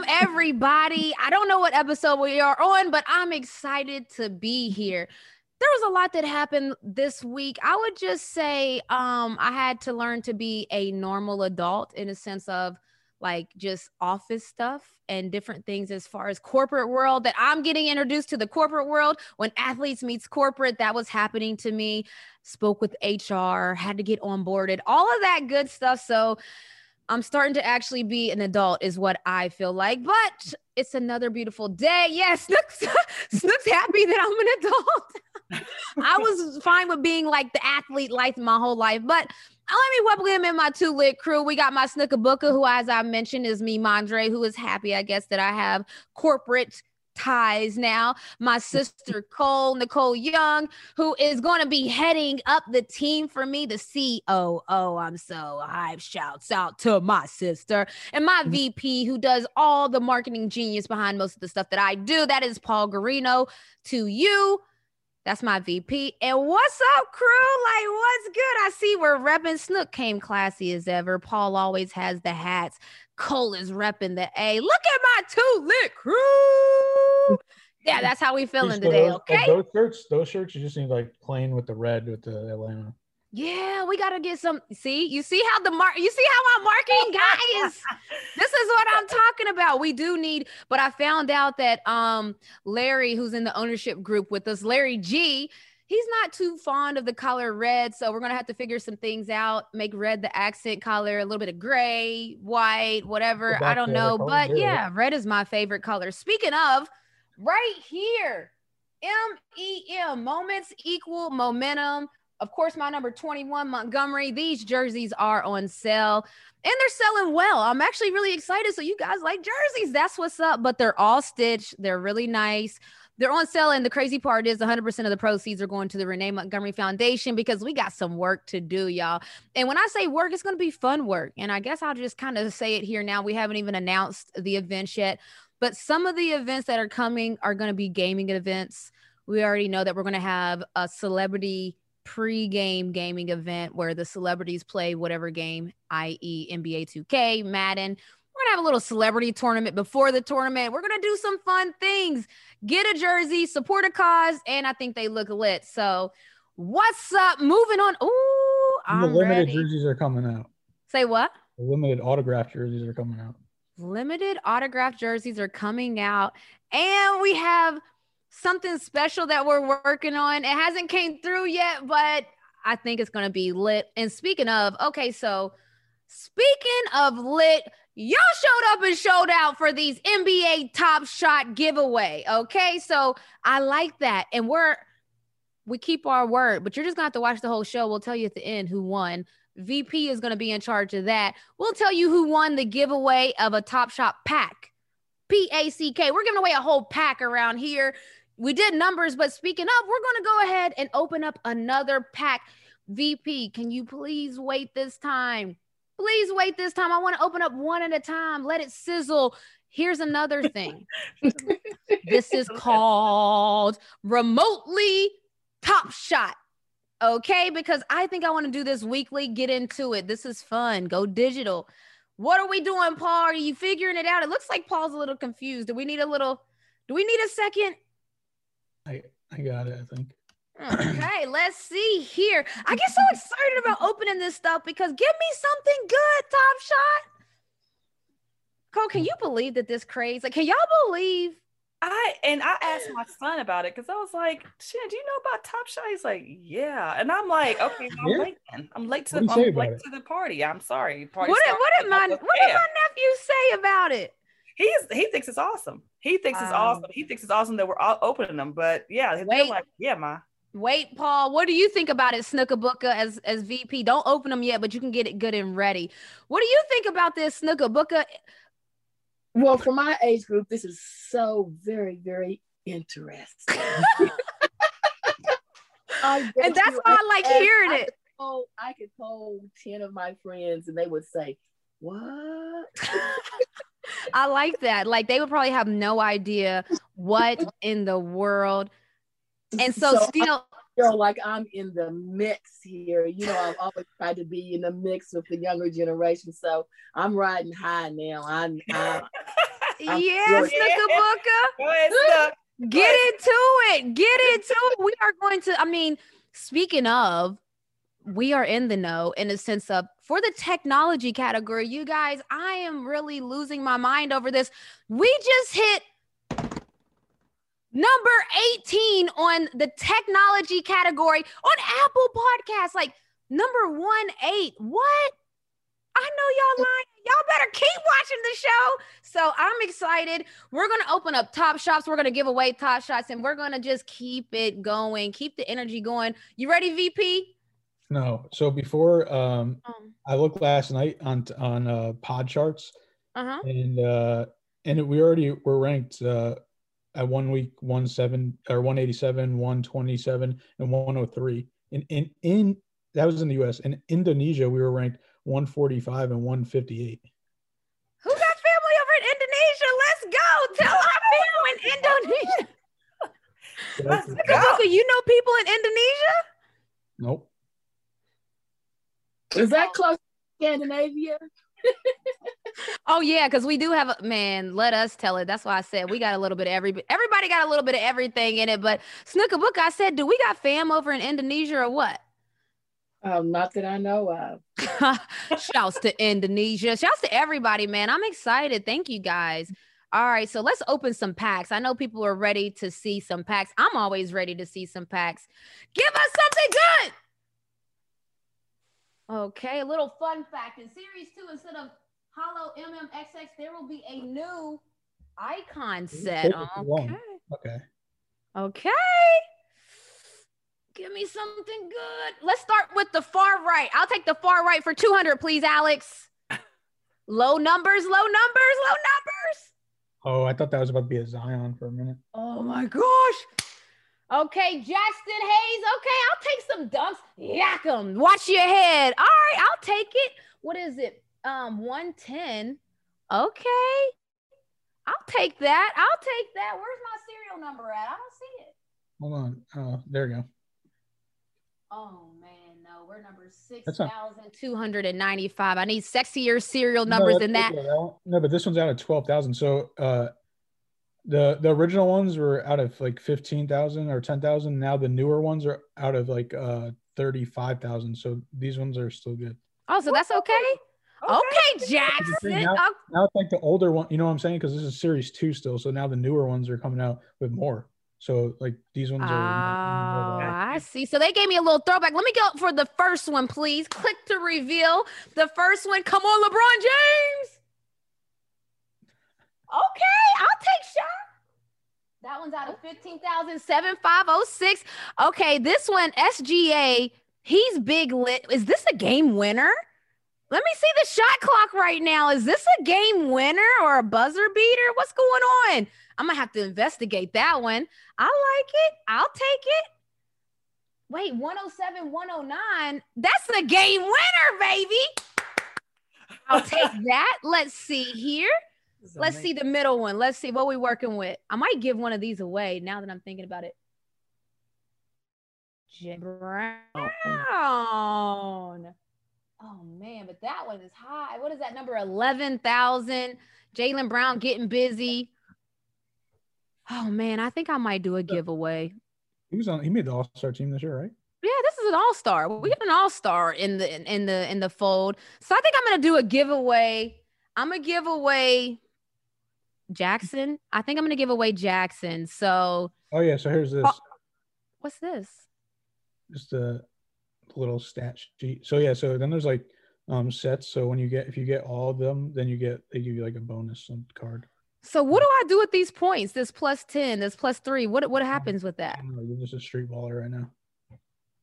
Welcome, everybody. I don't know what episode we are on, but I'm excited to be here. There was a lot that happened this week. I would just say um, I had to learn to be a normal adult in a sense of like just office stuff and different things as far as corporate world that I'm getting introduced to the corporate world when athletes meets corporate that was happening to me spoke with HR had to get onboarded all of that good stuff so I'm starting to actually be an adult, is what I feel like. But it's another beautiful day. Yes, Snook's, Snook's happy that I'm an adult. I was fine with being like the athlete life my whole life, but let me welcome him in my two lit crew. We got my Snooker Booker, who, as I mentioned, is me, Mondre, who is happy, I guess, that I have corporate ties now. My sister Cole, Nicole Young, who is going to be heading up the team for me, the COO. I'm so hyped. Shouts out to my sister and my mm-hmm. VP, who does all the marketing genius behind most of the stuff that I do. That is Paul Garino. To you, that's my VP. And what's up, crew? Like, what's good? I see we're repping Snook came classy as ever. Paul always has the hats. Cole is repping the A. Look at my two lit crew. Yeah, that's how we feeling today. Those, okay. Those shirts, those shirts, you just need like plain with the red with the Atlanta. Yeah, we gotta get some. See, you see how the mark, you see how our marketing guy is. this is what I'm talking about. We do need, but I found out that um Larry, who's in the ownership group with us, Larry G, he's not too fond of the color red. So we're gonna have to figure some things out. Make red the accent color, a little bit of gray, white, whatever. I don't know, but yeah, red is my favorite color. Speaking of, right here, M E M moments equal momentum of course, my number 21, Montgomery. These jerseys are on sale and they're selling well. I'm actually really excited. So, you guys like jerseys. That's what's up. But they're all stitched, they're really nice. They're on sale. And the crazy part is 100% of the proceeds are going to the Renee Montgomery Foundation because we got some work to do, y'all. And when I say work, it's going to be fun work. And I guess I'll just kind of say it here now. We haven't even announced the events yet, but some of the events that are coming are going to be gaming events. We already know that we're going to have a celebrity pre-game gaming event where the celebrities play whatever game, i.e., NBA 2K, Madden. We're gonna have a little celebrity tournament before the tournament. We're gonna do some fun things. Get a jersey, support a cause, and I think they look lit. So, what's up? Moving on. Ooh, I'm the limited ready. jerseys are coming out. Say what? The limited autograph jerseys are coming out. Limited autograph jerseys are coming out, and we have something special that we're working on. It hasn't came through yet, but I think it's going to be lit. And speaking of, okay, so speaking of lit, y'all showed up and showed out for these NBA Top Shot giveaway. Okay, so I like that, and we're we keep our word, but you're just gonna have to watch the whole show. We'll tell you at the end who won. VP is to be in charge of that. We'll tell you who won the giveaway of a Top Shot pack. P A C K. We're giving away a whole pack around here we did numbers, but speaking of, we're to go ahead and open up another pack. VP, can you please wait this time? Please wait this time. I want to open up one at a time. Let it sizzle. Here's another thing. this is called remotely top shot. Okay, because I think I want to do this weekly. Get into it. This is fun. Go digital. What are we doing, Paul? Are you figuring it out? It looks like Paul's a little confused. Do we need a little? Do we need a second? I I got it. I think. Okay, let's see here. I get so excited about opening this stuff because give me something good, Top Shot. Cole, can you believe that this craze? Like, can y'all believe? I and I asked my son about it because I was like, "Shit, do you know about Top Shot?" He's like, "Yeah," and I'm like, "Okay, I'm yeah. late. Then. I'm late to the, I'm late to the party. I'm sorry." Party what, did, what did my what did my nephew say about it? He's he thinks it's awesome. He thinks wow. it's awesome. He thinks it's awesome that we're all opening them. But yeah, Wait. like, yeah, ma. Wait, Paul, what do you think about it, Snookabuka as as VP? Don't open them yet, but you can get it good and ready. What do you think about this Snookabuka? Well, for my age group, this is so very, very interesting. and that's why I like hearing I it. Poll, I could poll 10 of my friends and they would say, What? I like that. Like they would probably have no idea what in the world. And so, so still I feel like I'm in the mix here. You know, I've always tried to be in the mix with the younger generation. So I'm riding high now. I'm, I'm yes, Snookabuka. Get into it. Get into it. We are going to, I mean, speaking of, we are in the know in a sense of for the technology category, you guys, I am really losing my mind over this. We just hit number 18 on the technology category on Apple Podcasts. Like number one, eight. What? I know y'all lying. Y'all better keep watching the show. So I'm excited. We're to open up top shops. We're to give away top shots and we're to just keep it going, keep the energy going. You ready, VP? No. So before um, um I looked last night on on uh, pod charts, uh-huh. and uh, and we already were ranked uh, at one week one seven or one eighty seven, one twenty seven, and one hundred oh three. In in in that was in the U.S. In Indonesia, we were ranked 145 and 158. Who got family over in Indonesia? Let's go. Tell our family in Indonesia. Let's go. You know people in Indonesia? Nope. Is that close to Scandinavia? oh yeah, because we do have a man. Let us tell it. That's why I said we got a little bit of every. Everybody got a little bit of everything in it. But Snookabuka, I said, do we got fam over in Indonesia or what? Um, not that I know of. Shouts to Indonesia. Shouts to everybody, man. I'm excited. Thank you guys. All right, so let's open some packs. I know people are ready to see some packs. I'm always ready to see some packs. Give us something good. Okay, a little fun fact. In series two, instead of Holo MMXX, there will be a new icon set. Okay. Okay. Okay. Give me something good. Let's start with the far right. I'll take the far right for 200, please, Alex. Low numbers, low numbers, low numbers. Oh, I thought that was about to be a Zion for a minute. Oh my gosh. Okay, Jaxson Hayes. Okay, I'll take some dunks. Yak them. Watch your head. All right, I'll take it. What is it? Um, 110. Okay. I'll take that. I'll take that. Where's my serial number at? I don't see it. Hold on. Oh, there we go. Oh man, no, we're number six thousand two hundred and ninety-five. I need sexier serial numbers no, than that. No, but this one's out of twelve thousand. So uh, the the original ones were out of like fifteen thousand or ten thousand. Now the newer ones are out of like uh thirty-five thousand. So these ones are still good. Oh, so that's okay. Okay, okay Jaxson. Now, oh. now it's like the older one. You know what I'm saying? Because this is series two still. So now the newer ones are coming out with more. So like these ones are. Oh, I see. So they gave me a little throwback. Let me go for the first one, please. Click to reveal the first one. Come on, LeBron James. Okay, I'll take shot. That one's out of 15,7506. Okay, this one, SGA, he's big lit. Is this a game winner? Let me see the shot clock right now. Is this a game winner or a buzzer beater? What's going on? I'm gonna have to investigate that one. I like it. I'll take it. Wait, 107, 109. That's a game winner, baby. I'll take that. Let's see here. Let's see the middle one. Let's see what we working with. I might give one of these away now that I'm thinking about it. Jim Brown. Oh man, but that one is high. What is that number? 11,000. Jaylen Brown getting busy. Oh man, I think I might do a giveaway. He was on. He made the All Star team this year, right? Yeah, this is an All Star. We got an All Star in the in, in the in the fold. So I think I'm gonna do a giveaway. I'm gonna give away Jaxson. I think I'm gonna give away Jaxson. So. Oh yeah. So here's this. Oh, what's this? Just a little stat sheet. So yeah. So then there's like um sets. So when you get if you get all of them, then you get they give you like a bonus card. So what do I do with these points? This plus 10, this plus three. What what happens with that? You're just a street baller right now.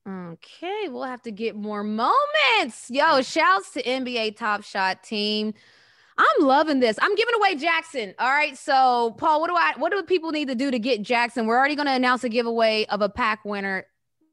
Okay, we'll have to get more moments. Yo, shouts to NBA Top Shot team. I'm loving this. I'm giving away Jaxson. All right. So, Paul, what do I what do people need to do to get Jaxson? We're already going to announce a giveaway of a pack winner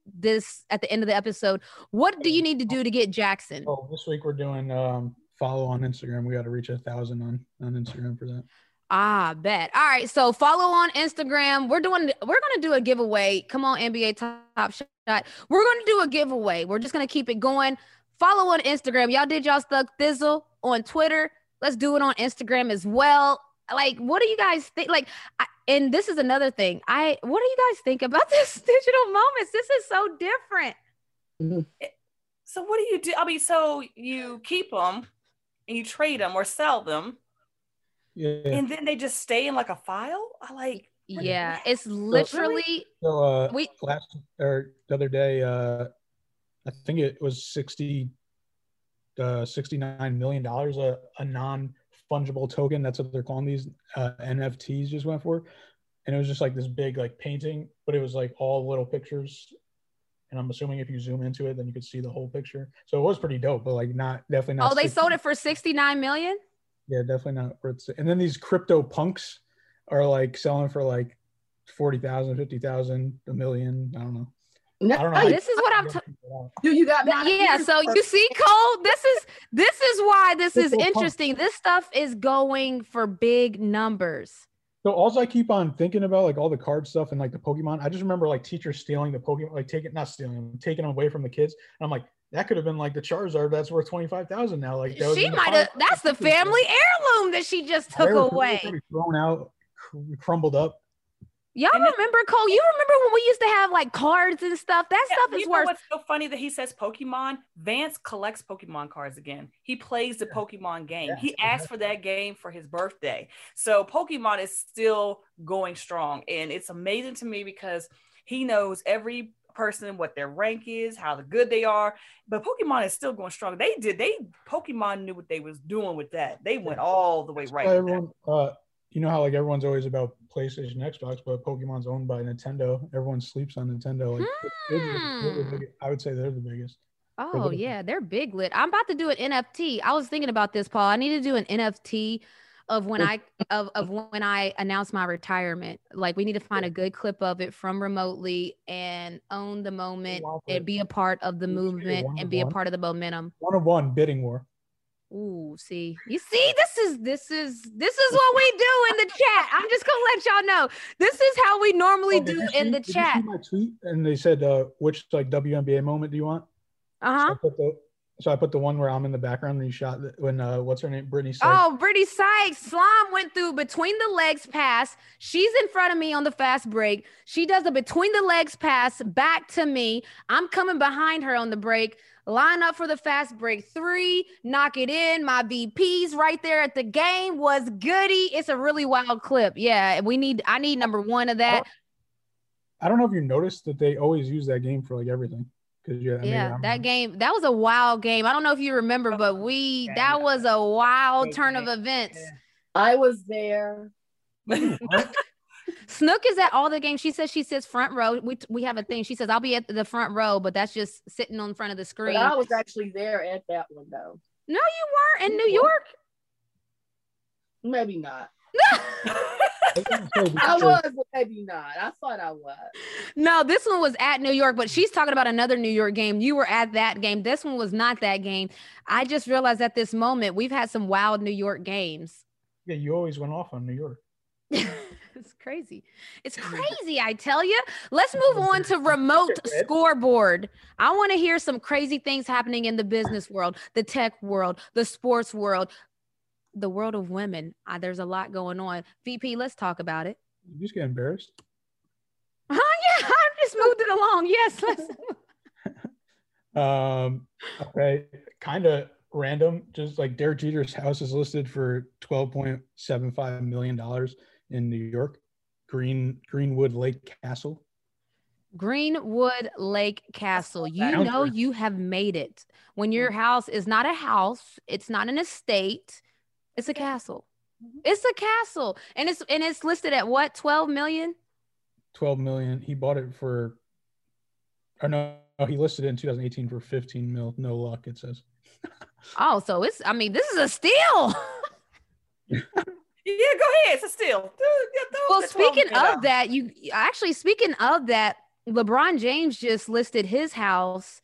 this at the end of the episode. What do you need to do to get Jaxson? Oh, this week we're doing um follow on Instagram. We got to reach a thousand on on Instagram for that. Ah, bet. All right. So follow on Instagram. We're doing we're gonna do a giveaway. Come on, NBA Top Shot. We're gonna do a giveaway. We're just gonna keep it going. Follow on Instagram. Y'all did y'all stuck thizzle on Twitter. Let's do it on Instagram as well. Like what do you guys think like I, and this is another thing i what do you guys think about this digital moments? This is so different. Mm-hmm. so what do you do i mean so you keep them and you trade them or sell them. Yeah. And then they just stay in like a file? I like yeah it's literally so uh we last or the other day uh i think it was 60 uh 69 million dollars a, a non fungible token. That's what they're calling these uh, NFTs. Just went for, and it was just like this big like painting, but it was like all little pictures. And I'm assuming if you zoom into it, then you could see the whole picture. So it was pretty dope, but like not definitely not. Oh, they 60. sold it for 69 million. Yeah, definitely not worth it. And then these crypto punks are like selling for like 40,000, 50,000, a million. I don't know. No, this is what I'm. T- Do you got? Yeah. So you see, Cole. This is this is why this is interesting. This stuff is going for big numbers. So also I keep on thinking about like all the card stuff and like the Pokemon. I just remember like teachers stealing the Pokemon, like taking not stealing them, taking them away from the kids. And I'm like, that could have been like the Charizard that's worth twenty five thousand now. Like she might have. That's the family heirloom that she just took away. Thrown out, crumbled up. Y'all and remember Cole? You remember when we used to have like cards and stuff? That yeah, stuff is you worth. What's so funny that he says Pokemon? Vance collects Pokemon cards again. He plays the Pokemon game. Yeah. He asked for that game for his birthday. So Pokemon is still going strong, and it's amazing to me because he knows every person what their rank is, how good they are. But Pokemon is still going strong. They did. They Pokemon knew what they was doing with that. They went all the way right. Everyone, uh, you know how like everyone's always about PlayStation, Xbox, but Pokemon's owned by Nintendo. Everyone sleeps on Nintendo. Like hmm. the, I would say they're the biggest. Oh they're yeah, they're big lit. I'm about to do an NFT. I was thinking about this, Paul. I need to do an NFT of when I of, of when I announce my retirement. Like we need to find a good clip of it from remotely and own the moment and be a part of the movement and be a part of the momentum. One of one bidding war. Ooh, see, you see, this is this is this is what we do in the chat. I'm just gonna let y'all know. This is how we normally oh, do in the chat. my tweet, and they said, uh, "Which like WNBA moment do you want?" Uh huh. So, so I put the one where I'm in the background and you shot when uh what's her name? Brittney Sykes. Oh, Brittney Sykes. Slime went through between the legs pass. She's in front of me on the fast break. She does a between the legs pass back to me. I'm coming behind her on the break line up for the fast break three, knock it in. My VPs right there at the game was goody. It's a really wild clip. Yeah, we need. I need number one of that. I don't know if you noticed that they always use that game for like everything. Cause yeah, yeah, that game that was a wild game. I don't know if you remember, but we that was a wild turn of events. I was there. Snook is at all the games. She says she sits front row. We we have a thing. She says I'll be at the front row, but that's just sitting on front of the screen. But I was actually there at that one though. No, you weren't in New York. Maybe not. I was, but maybe not. I thought I was. No, this one was at New York, but she's talking about another New York game. You were at that game. This one was not that game. I just realized at this moment we've had some wild New York games. Yeah, you always went off on New York. it's crazy. It's crazy, I tell you. Let's move on to remote scoreboard. I want to hear some crazy things happening in the business world, the tech world, the sports world, the world of women. Uh, there's a lot going on. VP, let's talk about it. You just get embarrassed. Oh yeah, I just moved it along. Yes, let's. um. Okay. Kind of random. Just like Derek Jeter's house is listed for twelve point seven five million dollars in New York, Green Greenwood Lake Castle. Greenwood Lake Castle. You know you have made it. When your house is not a house, it's not an estate, it's a castle. Mm-hmm. It's a castle. And it's and it's listed at what? 12 million? 12 million. He bought it for or no, no he listed it in 2018 for 15 mil. No luck, it says. oh, so it's I mean, this is a steal. Yeah, go ahead. It's a steal. well, speaking of that, you actually speaking of that, LeBron James just listed his house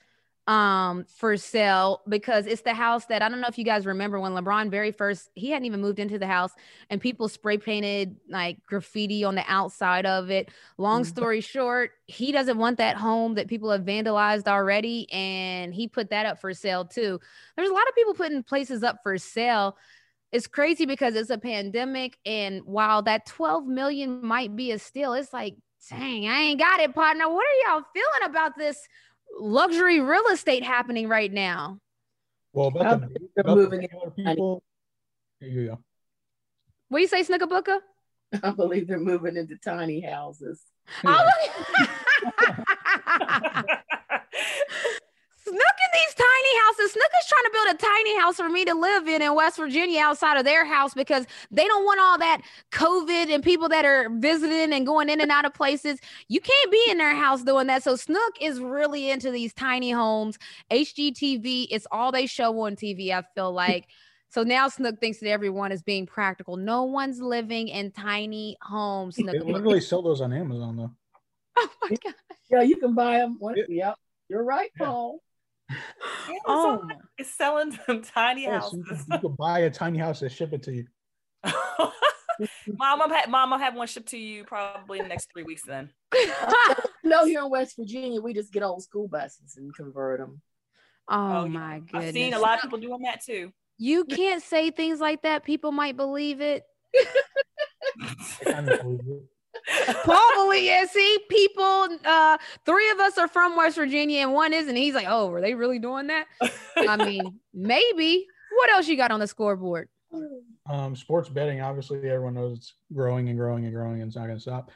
um for sale because it's the house that I don't know if you guys remember when LeBron very first he hadn't even moved into the house and people spray painted like graffiti on the outside of it. Long mm-hmm. story short, he doesn't want that home that people have vandalized already and he put that up for sale too. There's a lot of people putting places up for sale it's crazy because it's a pandemic. And while that 12 million might be a steal, it's like, dang, I ain't got it, partner. What are y'all feeling about this luxury real estate happening right now? Well, about the, about moving the people. Here you go. What do you say, Snookabuka? I believe they're moving into tiny houses. Oh, Snook in these tiny houses. Snook is trying to build a tiny house for me to live in in West Virginia outside of their house because they don't want all that COVID and people that are visiting and going in and out of places. You can't be in their house doing that. So Snook is really into these tiny homes. HGTV, it's all they show on TV, I feel like. So now Snook thinks that everyone is being practical. No one's living in tiny homes. Snook. They literally sell those on Amazon though. Oh my god. Yeah, you can buy them. Yep, yeah, you're right, Paul. Oh, it's selling some tiny oh, yes, houses. You, you can buy a tiny house and ship it to you. mom, I'll have, mom, I'll have one shipped to you probably in the next three weeks. Then. no, here in West Virginia, we just get old school buses and convert them. Oh, oh my yeah. goodness! I've seen a lot of people doing that too. You can't say things like that. People might believe it. Paul yeah. See, people, uh, three of us are from West Virginia and one isn't. He's like, oh, were they really doing that? I mean, maybe. What else you got on the scoreboard? Um, sports betting, obviously, everyone knows it's growing and growing and growing and it's not going to stop.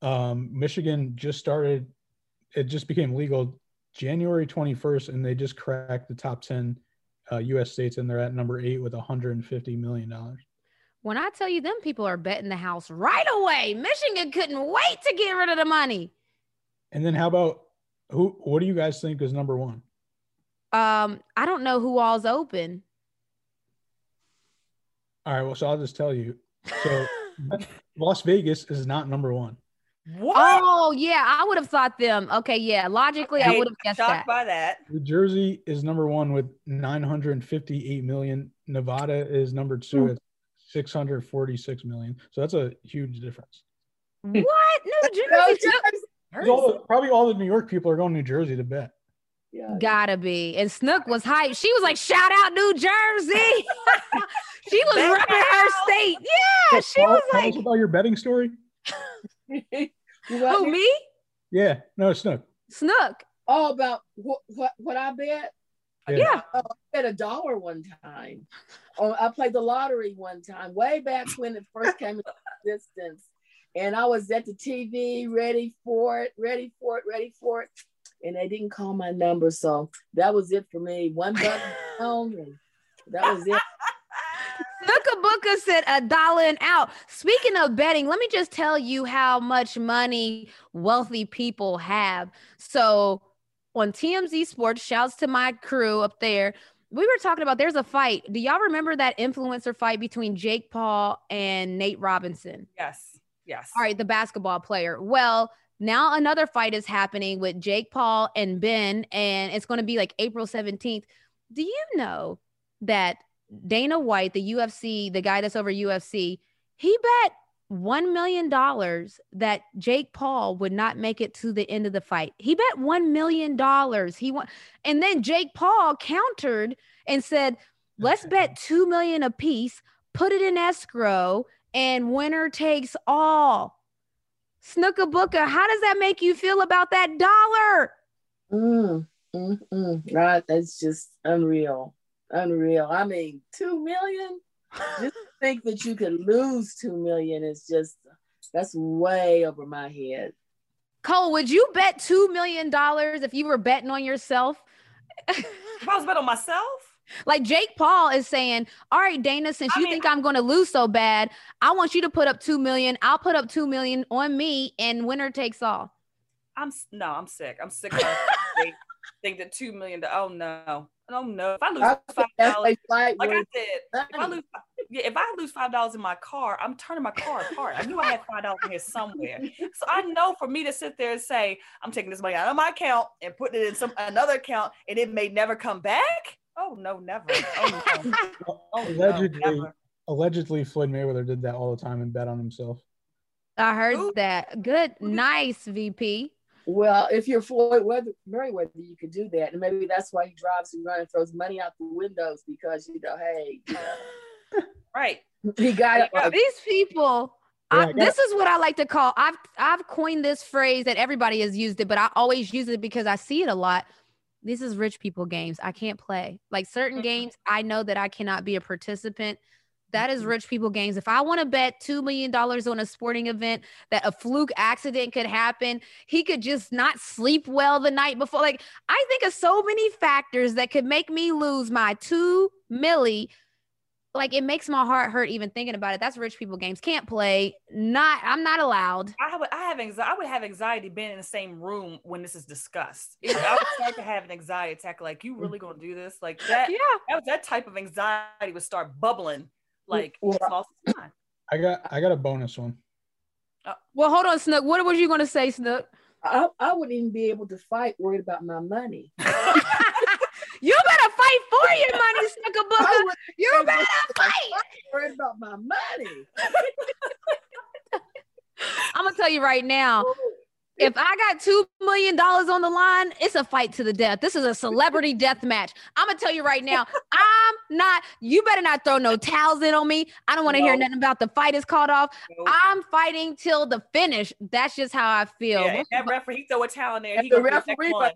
Um, Michigan just started, it just became legal January 21st, and they just cracked the top 10 uh, U.S. states, and they're at number eight with 150 million dollars. When I tell you, them people are betting the house right away. Michigan couldn't wait to get rid of the money. And then how about who? What do you guys think is number one? Um, I don't know who all's open. All right, well, so I'll just tell you. So Las Vegas is not number one. What? Oh yeah, I would have thought them. Okay, yeah. Logically, okay. I would have guessed Shocked that. by that. New Jersey is number one with 958 million. Nevada is number two at 646 million. So that's a huge difference. Hmm. What? New Jersey? all the, probably all the New York people are going to New Jersey to bet. Yeah. Gotta be. And Snook was hyped. She was like, shout out New Jersey. she was repping her state. Yeah. She was like, tell us about your betting story. Who me? Yeah, no, Snook. Snook. Oh, about what what what I bet? Yeah. yeah. Oh, I bet a dollar one time. Oh, I played the lottery one time, way back when it first came into existence. And I was at the TV, ready for it, ready for it, ready for it. And they didn't call my number. So that was it for me. One button that was it. Booker said a dollar and out. Speaking of betting, let me just tell you how much money wealthy people have. So on TMZ Sports, shouts to my crew up there. We were talking about there's a fight. Do y'all remember that influencer fight between Jake Paul and Nate Robinson? Yes. Yes. All right, the basketball player. Well, now another fight is happening with Jake Paul and Ben, and it's going to be like April 17th. Do you know that Dana White, the UFC, the guy that's over UFC, he bet $1 million that Jake Paul would not make it to the end of the fight. He bet $1 million. He won. And then Jake Paul countered and said, let's bet 2 million a piece, put it in escrow, and winner takes all. Snookabuka, how does that make you feel about that dollar? Mm, mm, mm. Right. That's just unreal unreal. I mean, two million. Just think that you could lose two million is just that's way over my head. Cole, would you bet two million dollars if you were betting on yourself? if I was betting on myself. Like Jake Paul is saying, "All right, Dana, since I you mean, think I'm going to lose so bad, I want you to put up two million. I'll put up two million on me, and winner takes all." I'm no, I'm sick. I'm sick. Of think that two million. Oh no, oh no. If I lose five dollars, like I said, if I lose, yeah, if I lose five dollars in my car, I'm turning my car apart. I knew I had five dollars in here somewhere, so I know for me to sit there and say I'm taking this money out of my account and putting it in some another account, and it may never come back. Oh no, never. Oh, no. oh, allegedly, no, never. allegedly, Floyd Mayweather did that all the time and bet on himself. I heard Ooh. that. Good, nice, VP. Well, if you're Floyd Weather, Mayweather, you could do that, and maybe that's why he drives around and throws money out the windows because you know, hey, you know. Right. He got uh, these people. Yeah, I, this is what I like to call. I've I've coined this phrase that everybody has used it, but I always use it because I see it a lot. This is rich people games. I can't play like certain mm-hmm. games. I know that I cannot be a participant. That is mm-hmm. rich people games. If I want to bet $2 million on a sporting event that a fluke accident could happen, he could just not sleep well the night before. Like, I think of so many factors that could make me lose my two milli like it makes my heart hurt even thinking about it. That's rich people games. Can't play. Not I'm not allowed. I would I have anxiety. I would have anxiety being in the same room when this is discussed. I would start to have an anxiety attack. Like you really gonna do this? Like that? Yeah. That, that type of anxiety would start bubbling. Like well, I got I got a bonus one. Uh, well, hold on, Snook. What was you gonna say, Snook? I, I wouldn't even be able to fight worried about my money. You better fight for your money, Snickerbucker. You better fight. Worried about my money. I'm gonna tell you right now. If I got two million dollars on the line, it's a fight to the death. This is a celebrity death match. I'm gonna tell you right now. I'm not. You better not throw no towels in on me. I don't want to no. hear nothing about the fight is called off. No. I'm fighting till the finish. That's just how I feel. Yeah, that referee throw a towel in there. He the referee, but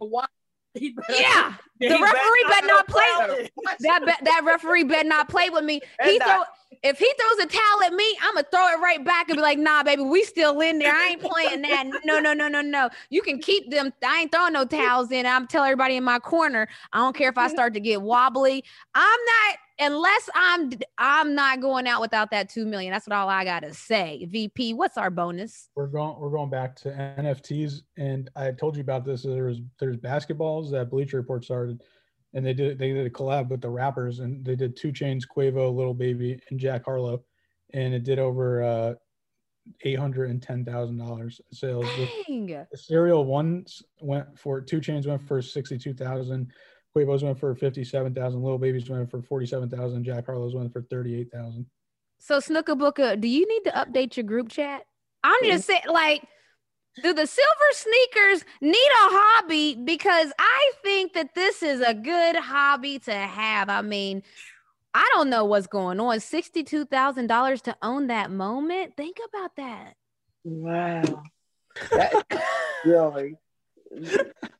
yeah, the referee better not play. That be, that referee better not play with me. He throw if he throws a towel at me, I'm gonna throw it right back and be like, "Nah, baby, we still in there. I ain't playing that. No, no, no, no, no. You can keep them. I ain't throwing no towels in. I'm telling everybody in my corner. I don't care if I start to get wobbly. I'm not unless I'm I'm not going out without that two million. That's what all I gotta say. VP, what's our bonus? We're going we're going back to NFTs, and I told you about this. There's there's basketballs that Bleacher Report started, and they did they did a collab with the rappers, and they did 2 Chainz, Quavo, Lil Baby, and Jack Harlow, and it did over uh, eight hundred and ten thousand dollars sales. Dang. The, the serial ones went for 2 Chainz went for sixty two thousand. Quavo's went for fifty-seven thousand. Lil Baby's went for forty-seven thousand. Jack Harlow's went for thirty-eight thousand. So Snooker Booker, do you need to update your group chat? I'm just saying, like, do the silver sneakers need a hobby? Because I think that this is a good hobby to have. I mean, I don't know what's going on. Sixty-two thousand dollars to own that moment. Think about that. Wow. That, really.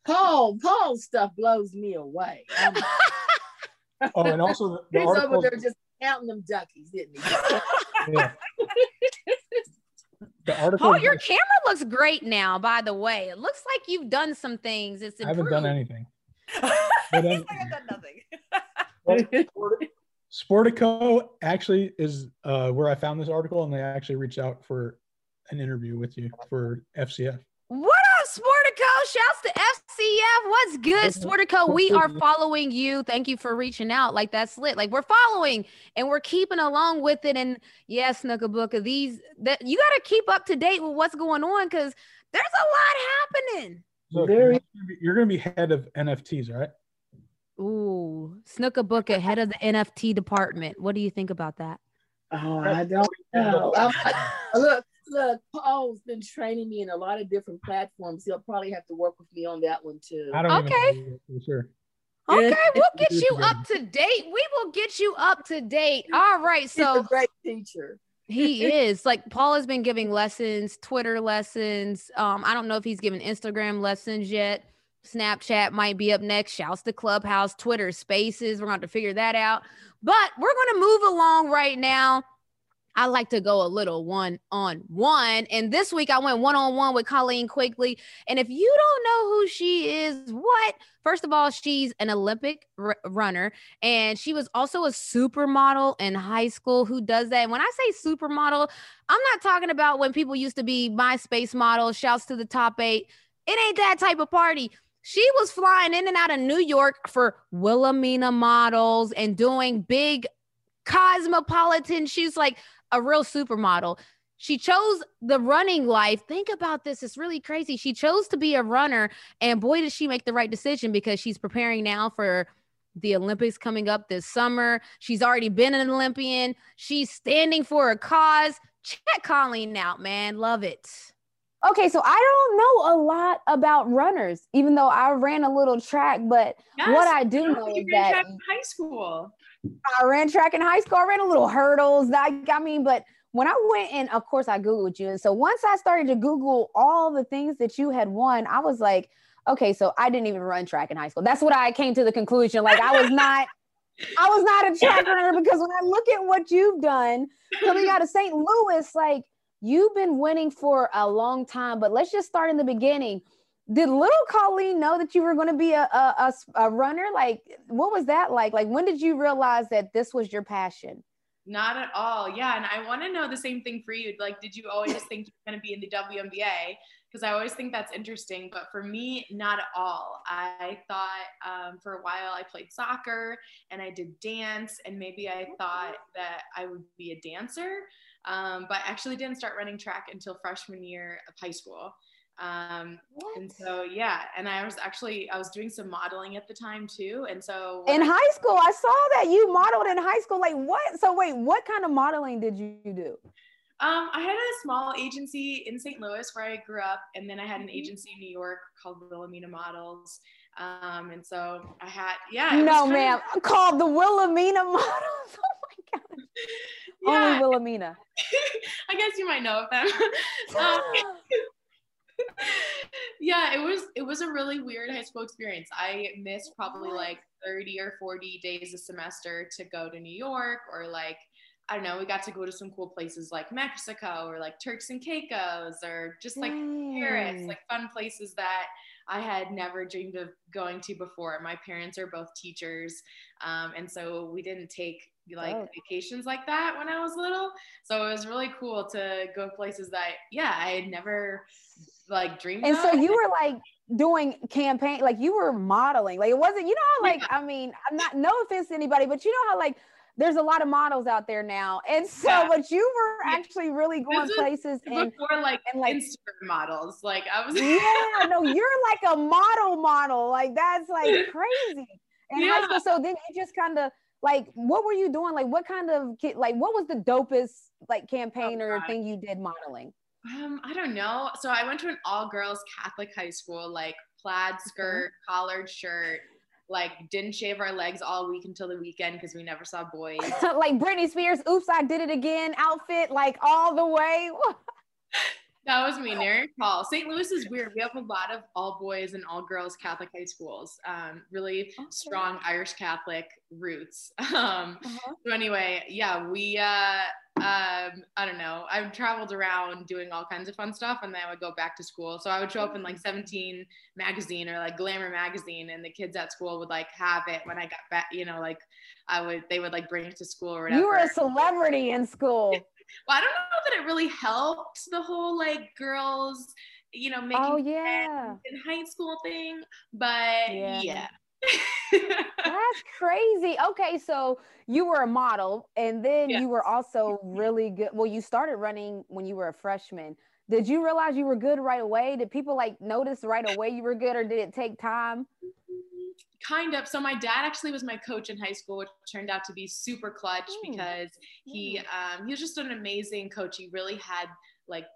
Paul, Paul stuff blows me away. oh, and also the, the he's over there just counting them duckies, didn't he? yeah. The article. Oh, your camera looks great now. By the way, it looks like you've done some things. It's improved. I haven't done anything. but then, I've done nothing. Sportico actually is uh, where I found this article, and they actually reached out for an interview with you for FCF. What Sportico. Shouts to FCF. What's good, Sportico? We are following you. Thank you for reaching out. Like that's lit. Like we're following and we're keeping along with it. And yes, Snookabook, these that you got to keep up to date with what's going on because there's a lot happening. So Very- you're going to be head of NFTs, right? Ooh, Snookabook, head of the NFT department. What do you think about that? Oh, I don't know. look, look, Paul's been training me in a lot of different platforms. He'll probably have to work with me on that one too. I don't okay. sure. Okay, we'll get you up to date. We will get you up to date. All right. So He's a great teacher. he is like Paul has been giving lessons, Twitter lessons. Um, I don't know if he's giving Instagram lessons yet. Snapchat might be up next. Shouts to Clubhouse, Twitter Spaces. We're going to, to figure that out. But we're going to move along right now I like to go a little one on one. And this week I went one on one with Colleen Quigley. And if you don't know who she is, what? First of all, she's an Olympic r- runner and she was also a supermodel in high school. Who does that? And when I say supermodel, I'm not talking about when people used to be MySpace models, shouts to the top eight. It ain't that type of party. She was flying in and out of New York for Wilhelmina models and doing big cosmopolitan. She's like a real supermodel. She chose the running life. Think about this. It's really crazy. She chose to be a runner. And boy, did she make the right decision because she's preparing now for the Olympics coming up this summer. She's already been an Olympian. She's standing for a cause. Check Colleen out, man. Love it. Okay, so I don't know a lot about runners, even though I ran a little track. But yes, what I do know is that high school. I ran track in high school. I ran a little hurdles. That I mean, but when I went and of course I Googled you. And so once I started to Google all the things that you had won, I was like, okay, so I didn't even run track in high school. That's what I came to the conclusion. Like I was not, I was not a track runner because when I look at what you've done coming out of St. Louis, like you've been winning for a long time. But let's just start in the beginning. Did little Colleen know that you were going to be a, a, a, a runner? Like, what was that like? Like, when did you realize that this was your passion? Not at all. Yeah. And I want to know the same thing for you. Like, did you always think you were going to be in the WNBA? Because I always think that's interesting. But for me, not at all. I thought um, for a while I played soccer and I did dance, and maybe I thought that I would be a dancer. Um, but I actually didn't start running track until freshman year of high school. Um, and so yeah, and I was actually I was doing some modeling at the time too. And so in I, high school, I saw that you modeled in high school. Like what? So wait, what kind of modeling did you do? Um, I had a small agency in St. Louis where I grew up, and then I had an mm-hmm. agency in New York called Wilhelmina Models. Um, and so I had, yeah. No, ma'am, of... called the Wilhelmina Models. Oh my god. Yeah. Only Wilhelmina. I guess you might know of them. um, yeah, it was it was a really weird high school experience. I missed probably like 30 or 40 days a semester to go to New York or like I don't know, we got to go to some cool places like Mexico or like Turks and Caicos or just like mm. Paris, like fun places that I had never dreamed of going to before. My parents are both teachers. Um, and so we didn't take like oh. vacations like that when I was little. So it was really cool to go places that, yeah, I had never like dreamed and so you were like doing campaign like you were modeling like it wasn't you know like yeah. i mean i'm not no offense to anybody but you know how like there's a lot of models out there now and so yeah. but you were actually really going places and before like and like Instagram models like i was yeah no you're like a model model like that's like crazy and yeah. School, so then it just kind of like what were you doing like what kind of like what was the dopest like oh campaign oh, or God. thing you did modeling um, I don't know. So I went to an all girls Catholic high school, like plaid skirt, mm-hmm. collared shirt, like didn't shave our legs all week until the weekend because we never saw boys. like Britney Spears, oops, I did it again outfit, like all the way. that was me, Nary Paul. St. Louis is weird. We have a lot of all boys and all girls Catholic high schools. Um, really okay. strong Irish Catholic roots. Um, uh-huh. So anyway, yeah, we uh, um, I don't know. I've traveled around doing all kinds of fun stuff, and then I would go back to school. So I would show up in like 17 magazine or like Glamour magazine, and the kids at school would like have it when I got back. You know, like I would, they would like bring it to school or whatever. You were a celebrity in school. Well, I don't know that it really helped the whole like girls, you know, making oh yeah in high school thing, but yeah. yeah. That's crazy. Okay, so you were a model and then yes. you were also really good. Well, you started running when you were a freshman. Did you realize you were good right away? Did people like notice right away you were good or did it take time? Kind of. So my dad actually was my coach in high school, which turned out to be super clutch mm. because he um, he was just an amazing coach. He really had like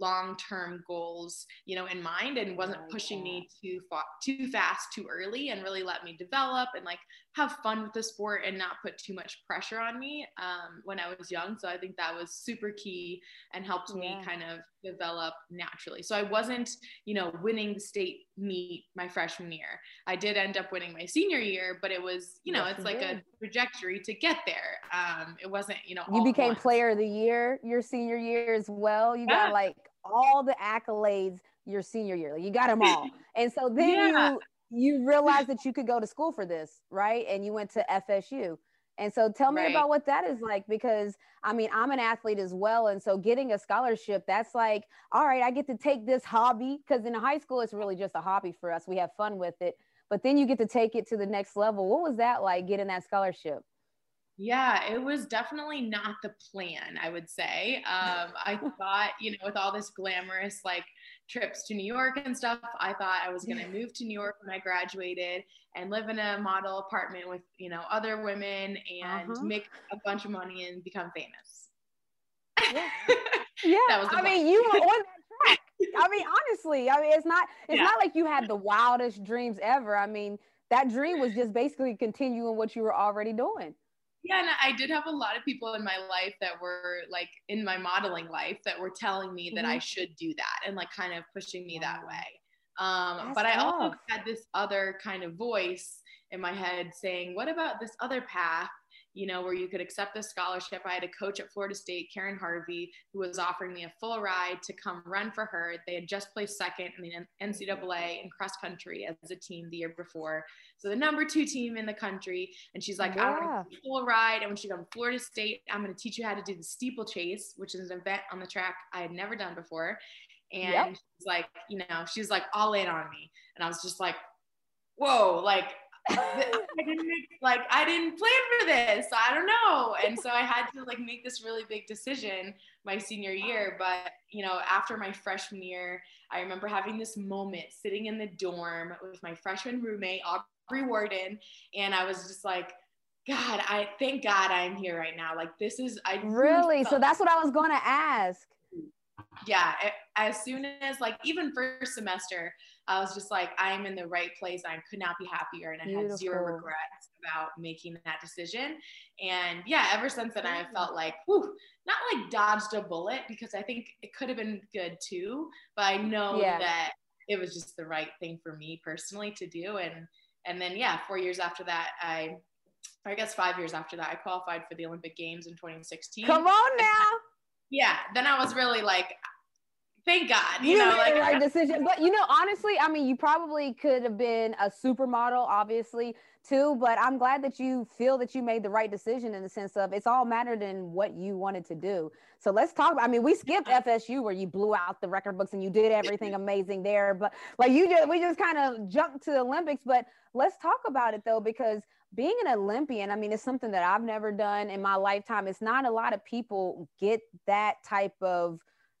long-term goals you know in mind and wasn't pushing me too far too fast too early and really let me develop and like have fun with the sport and not put too much pressure on me um, when I was young. So I think that was super key and helped yeah. me kind of develop naturally. So I wasn't, you know, winning the state meet my freshman year. I did end up winning my senior year, but it was, you know, yes, it's like did. a trajectory to get there. Um, it wasn't, you know, you became player of the year your senior year as well. You yeah. got like all the accolades your senior year. Like you got them all. And so then yeah. you you realized that you could go to school for this, right? And you went to FSU. And so tell me right. about what that is like because I mean, I'm an athlete as well. And so getting a scholarship, that's like, all right, I get to take this hobby because in high school, it's really just a hobby for us. We have fun with it. But then you get to take it to the next level. What was that like getting that scholarship? Yeah, it was definitely not the plan, I would say. Um, I thought, you know, with all this glamorous like trips to New York and stuff, I thought I was going to move to New York when I graduated and live in a model apartment with, you know, other women and uh-huh. make a bunch of money and become famous. Yeah. yeah. that was I mean, you were on that track. I mean, honestly, I mean, it's not, it's yeah. not like you had the wildest dreams ever. I mean, that dream was just basically continuing what you were already doing. Yeah, and I did have a lot of people in my life that were like in my modeling life that were telling me that mm-hmm. I should do that and like kind of pushing me that way. Um, but I also had this other kind of voice in my head saying, what about this other path you know, where you could accept a scholarship. I had a coach at Florida State, Karen Harvey, who was offering me a full ride to come run for her. They had just placed second in the NCAA in cross country as a team the year before. So the number two team in the country. And she's like, yeah. I want a full ride. And when she comes to Florida State, I'm going to teach you how to do the steeplechase, which is an event on the track I had never done before. And yep. she's like, you know, she's like all in on me. And I was just like, whoa, like I didn't make, like I didn't plan for this. I don't know. And so I had to like make this really big decision my senior year. But you know, after my freshman year, I remember having this moment sitting in the dorm with my freshman roommate, Aubrey Warden, and I was just like, God, I thank God I'm here right now. Like this is I really so that's what I was going to ask. Yeah, as soon as like even first semester, I was just like, I'm in the right place. I could not be happier. And I Beautiful. had zero regrets about making that decision. And yeah, ever since then, I felt like, whew, not like dodged a bullet because I think it could have been good too. But I know yeah. that it was just the right thing for me personally to do. And and then yeah, four years after that, I I guess five years after that, I qualified for the Olympic Games in 2016. Come on now. Yeah. Then I was really like, Thank God. You, you know, like, the right decision. But you know, honestly, I mean, you probably could have been a supermodel, obviously, too. But I'm glad that you feel that you made the right decision in the sense of it's all mattered in what you wanted to do. So let's talk. About, I mean, we skipped FSU where you blew out the record books and you did everything amazing there. But like you just, we just kind of jumped to the Olympics. But let's talk about it though, because being an Olympian, I mean, it's something that I've never done in my lifetime. It's not a lot of people get that type of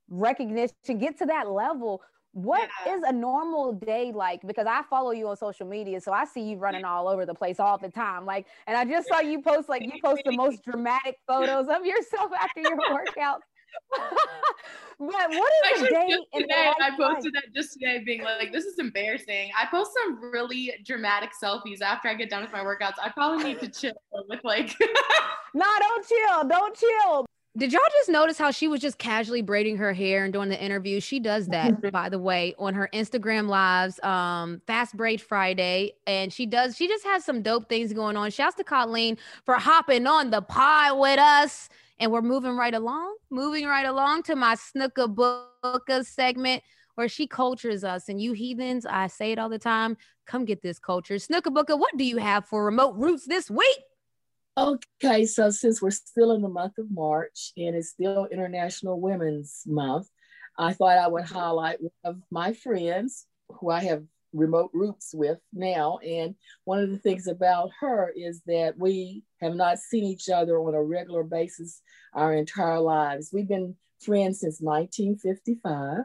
recognition, get to that level. What yeah. is a normal day like? Because I follow you on social media, so I see you running all over the place all the time. Like, and I just saw you post like you post the most dramatic photos of yourself after your workout. but what is Actually, a day today, I posted that just today, being like, "This is embarrassing." I post some really dramatic selfies after I get done with my workouts. I probably need to chill with like. nah, don't chill, don't chill. Did y'all just notice how she was just casually braiding her hair and doing the interview? She does that, by the way, on her Instagram lives, um, Fast Braid Friday. And she does, she just has some dope things going on. Shouts to Colleen for hopping on the pod with us. And we're moving right along, moving right along to my Snooker Booker segment where she cultures us. And you heathens, I say it all the time, come get this culture. Snooker Booker, what do you have for remote roots this week? Okay, so since we're still in the month of March and it's still International Women's Month, I thought I would highlight one of my friends who I have remote roots with now. And one of the things about her is that we have not seen each other on a regular basis our entire lives. We've been friends since 1955,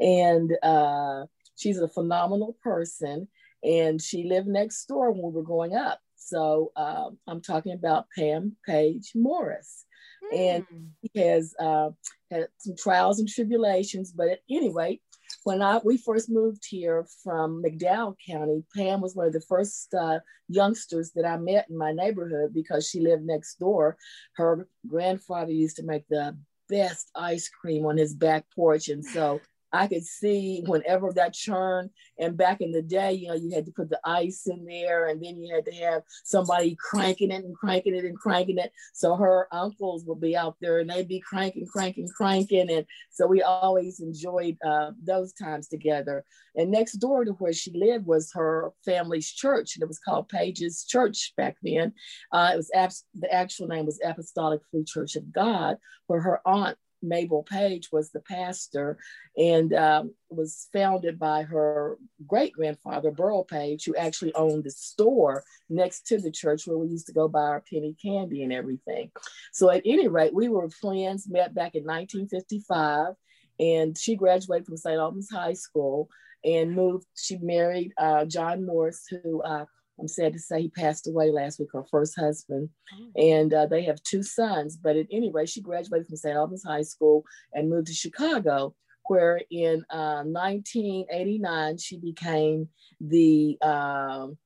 and uh, she's a phenomenal person. And she lived next door when we were growing up. So um, I'm talking about Pam Page Morris. Mm. And hmm. he has uh, had some trials and tribulations, but at any rate, when I we first moved here from McDowell County, Pam was one of the first uh, youngsters that I met in my neighborhood because she lived next door. Her grandfather used to make the best ice cream on his back porch, and so I could see whenever that churn, and back in the day, you know, you had to put the ice in there and then you had to have somebody cranking it and cranking it and cranking it. So her uncles would be out there and they'd be cranking, cranking, cranking. And so we always enjoyed uh, those times together. And next door to where she lived was her family's church, and it was called Page's Church back then. Uh, it was abs- the actual name was Apostolic Free Church of God, where her aunt Mabel Page was the pastor and um, was founded by her great grandfather, Burl Page, who actually owned the store next to the church where we used to go buy our penny candy and everything. So, at any rate, we were friends, met back in 1955, and she graduated from St. Albans High School and moved. She married uh, John Morris, who uh, I'm sad to say he passed away last week, her first husband. Oh. And uh, they have two sons. But at any rate, she graduated from St. Albans High School and moved to Chicago, where in uh, 1989 she became the um,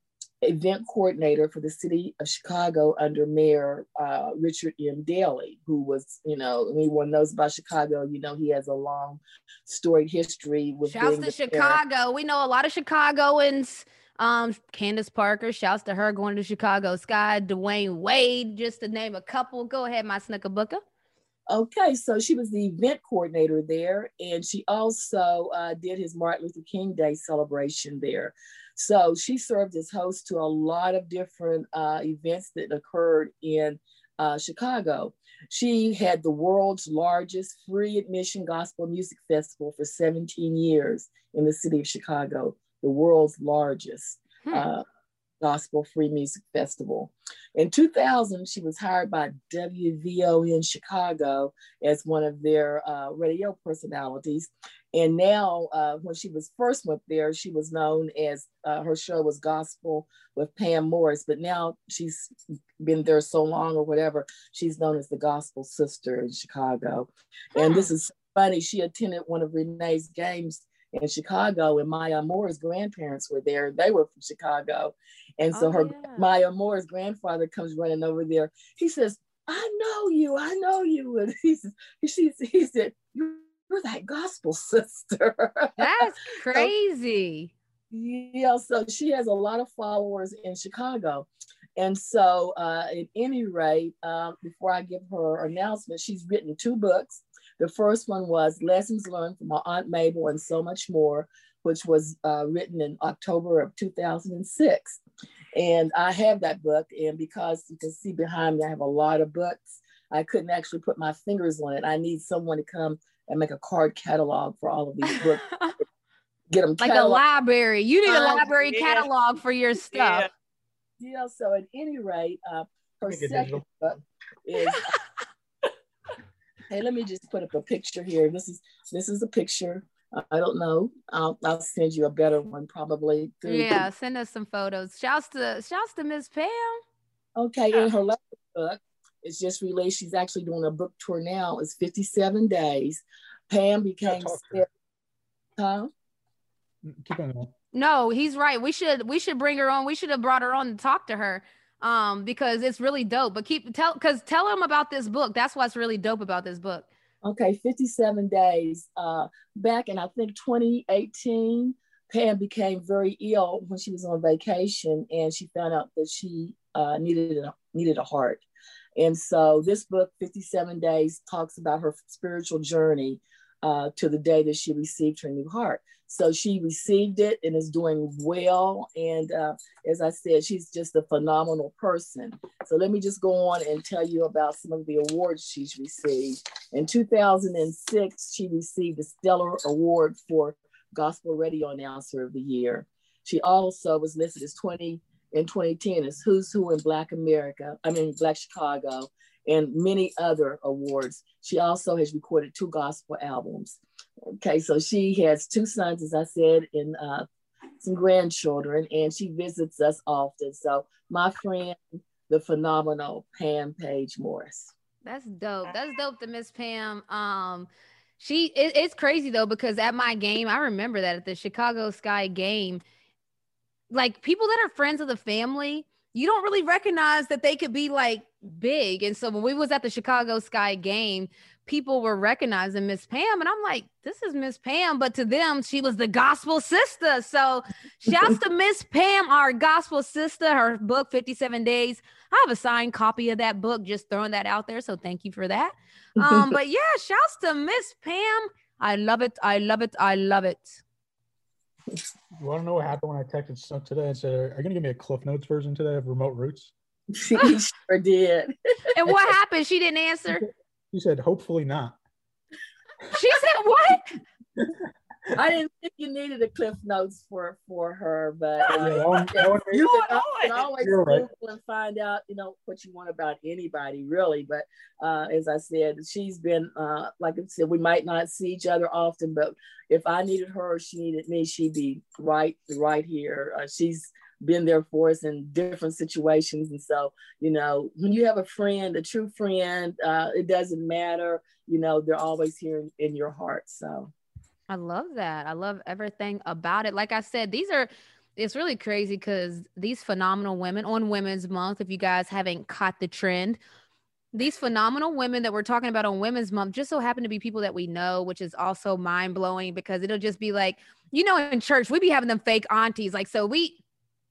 event coordinator for the city of Chicago under Mayor uh, Richard M. Daley, who was, you know, anyone knows about Chicago, you know, he has a long storied history with. Shouts to Chicago. Mayor. We know a lot of Chicagoans. Um, Candace Parker, shouts to her going to Chicago Sky, Dwyane Wade, just to name a couple. Go ahead, my snicker booker. Okay, so she was the event coordinator there, and she also uh, did his Martin Luther King Day celebration there. So she served as host to a lot of different uh, events that occurred in uh, Chicago. She had the world's largest free admission gospel music festival for 17 years in the city of Chicago, the world's largest. Hmm. Uh, Gospel Free Music Festival. In 2000, she was hired by WVO in Chicago as one of their uh, radio personalities. And now, uh, when she was first went there, she was known as uh, her show was Gospel with Pam Morris. But now she's been there so long or whatever, she's known as the Gospel Sister in Chicago. And this is funny. She attended one of Renee's games in Chicago, and Maya Moore's grandparents were there. They were from Chicago. And so oh, her yeah. Maya Moore's grandfather comes running over there. He says, I know you, I know you. And he says, she, he said, You're that gospel sister. That's crazy. so, yeah, so she has a lot of followers in Chicago. And so, uh, at any rate, uh, before I give her announcement, she's written two books. The first one was Lessons Learned from My Aunt Mabel and So Much More, which was uh, written in October of 2006. And I have that book. And because you can see behind me, I have a lot of books. I couldn't actually put my fingers on it. I need someone to come and make a card catalog for all of these books. Get them like a library. You need a library yeah. catalog for your stuff. Yeah. yeah. So at any rate, uh, her second book is Hey, let me just put up a picture here. This is this is a picture. I don't know. I'll, I'll send you a better one probably. Through. Yeah, send us some photos. Shouts to shouts to Miss Pam. Okay, in her last book, it's just released. She's actually doing a book tour now. It's 57 days. Pam became huh? Keep on. No, he's right. We should we should bring her on. We should have brought her on to talk to her um, because it's really dope. But keep tell because tell them about this book. That's what's really dope about this book. Okay, 57 days. Uh, back in I think 2018, Pam became very ill when she was on vacation, and she found out that she uh, needed a, needed a heart. And so this book, 57 Days, talks about her spiritual journey uh, to the day that she received her new heart. So she received it and is doing well. And uh, as I said, she's just a phenomenal person. So let me just go on and tell you about some of the awards she's received. In 2006, she received the Stellar Award for Gospel Radio Announcer of the Year. She also was listed as 20 in 2010 as Who's Who in Black America, I mean, Black Chicago, and many other awards. She also has recorded two gospel albums. Okay, so she has two sons, as I said, and uh, some grandchildren, and she visits us often. So, my friend, the phenomenal Pam Page Morris. That's dope. That's dope to Miss Pam. Um, she it, it's crazy though because at my game, I remember that at the Chicago Sky game, like people that are friends of the family, you don't really recognize that they could be like big. And so when we was at the Chicago Sky game, people were recognizing Miss Pam, and I'm like, this is Miss Pam, but to them, she was the gospel sister. So shouts to Miss Pam, our gospel sister, her book, 57 Days. I have a signed copy of that book, just throwing that out there. So thank you for that. Um, but yeah, shouts to Miss Pam. I love it. I love it. I love it. You want to know what happened when I texted Snook today and said, Are you going to give me a Cliff Notes version today of Remote Roots? She sure did. and what happened? She didn't answer. She said, hopefully not. She said what? I didn't think you needed a cliff notes for for her, but uh, yeah, you can, can always Google right. and find out, you know, what you want about anybody, really. But uh, as I said, she's been uh, like I said, we might not see each other often, but if I needed her or she needed me, she'd be right right here. Uh, she's been there for us in different situations. And so, you know, when you have a friend, a true friend, uh, it doesn't matter, you know, they're always here in, in your heart. So I love that. I love everything about it. Like I said, these are it's really crazy because these phenomenal women on Women's Month, if you guys haven't caught the trend, these phenomenal women that we're talking about on Women's Month just so happen to be people that we know, which is also mind blowing because it'll just be like, you know, in church, we'd be having them fake aunties. Like, so we,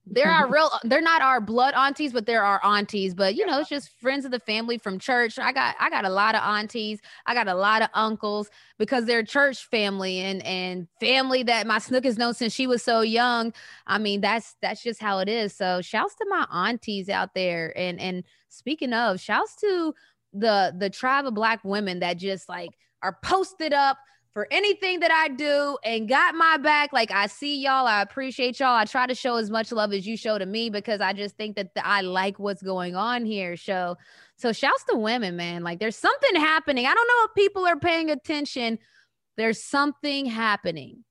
they're our real, they're not our blood aunties, but they're our aunties. But you know, it's just friends of the family from church. I got, I got a lot of aunties. I got a lot of uncles because they're church family and and family that my snook has known since she was so young. I mean, that's that's just how it is. So shouts to my aunties out there. And and speaking of, shouts to the the tribe of black women that just like are posted up for anything that I do and got my back. Like I see y'all, I appreciate y'all. I try to show as much love as you show to me because I just think that the, I like what's going on here. So, so shouts to women, man. Like there's something happening. I don't know if people are paying attention. There's something happening.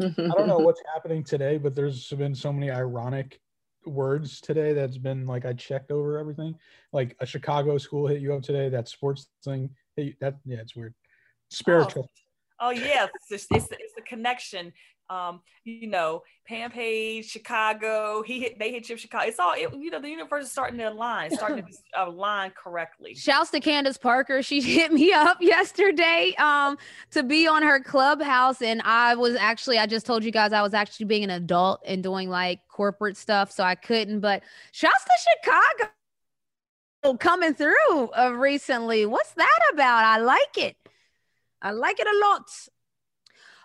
I don't know what's happening today, but there's been so many ironic words today that's been like I checked over everything. Like a Chicago school hit you up today. That sports thing. That yeah, it's weird. Oh, Spiritual. Oh. Oh yeah, it's, it's, it's the connection. Um, you know, Pam Page, Chicago. He hit, they hit you Chicago. It's all it, you know. The universe is starting to align, starting to align correctly. Shouts to Candace Parker. She hit me up yesterday um to be on her clubhouse, and I was actually I just told you guys I was actually being an adult and doing like corporate stuff, so I couldn't. But shouts to Chicago coming through uh, recently. What's that about? I like it. I like it a lot.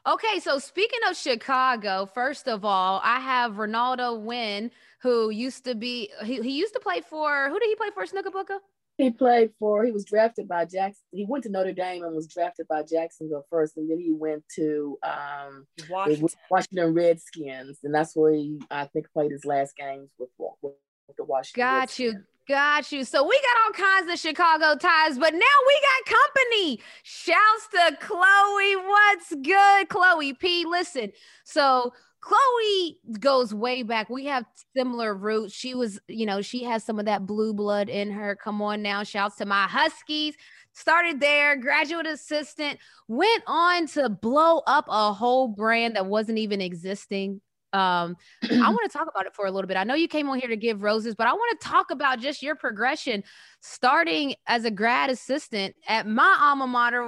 Okay, so speaking of Chicago, first of all, I have Renaldo Wynn, who used to be he, he used to play for who did he play for Snooker Booker? He played for he was drafted by Jackson. He went to Notre Dame and was drafted by Jacksonville first, and then he went to um, Washington. Washington Redskins, and that's where he I think played his last games with, with the Washington. Got Redskins. you. Got you. So we got all kinds of Chicago ties, but now we got company. Shouts to Chloe. What's good, Chloe P? Listen, so Chloe goes way back. We have similar roots. She was, you know, she has some of that blue blood in her. Come on now. Shouts to my Huskies. Started there, graduate assistant, went on to blow up a whole brand that wasn't even existing um i want to talk about it for a little bit. I know you came on here to give roses but i want to talk about just your progression starting as a grad assistant at my alma mater.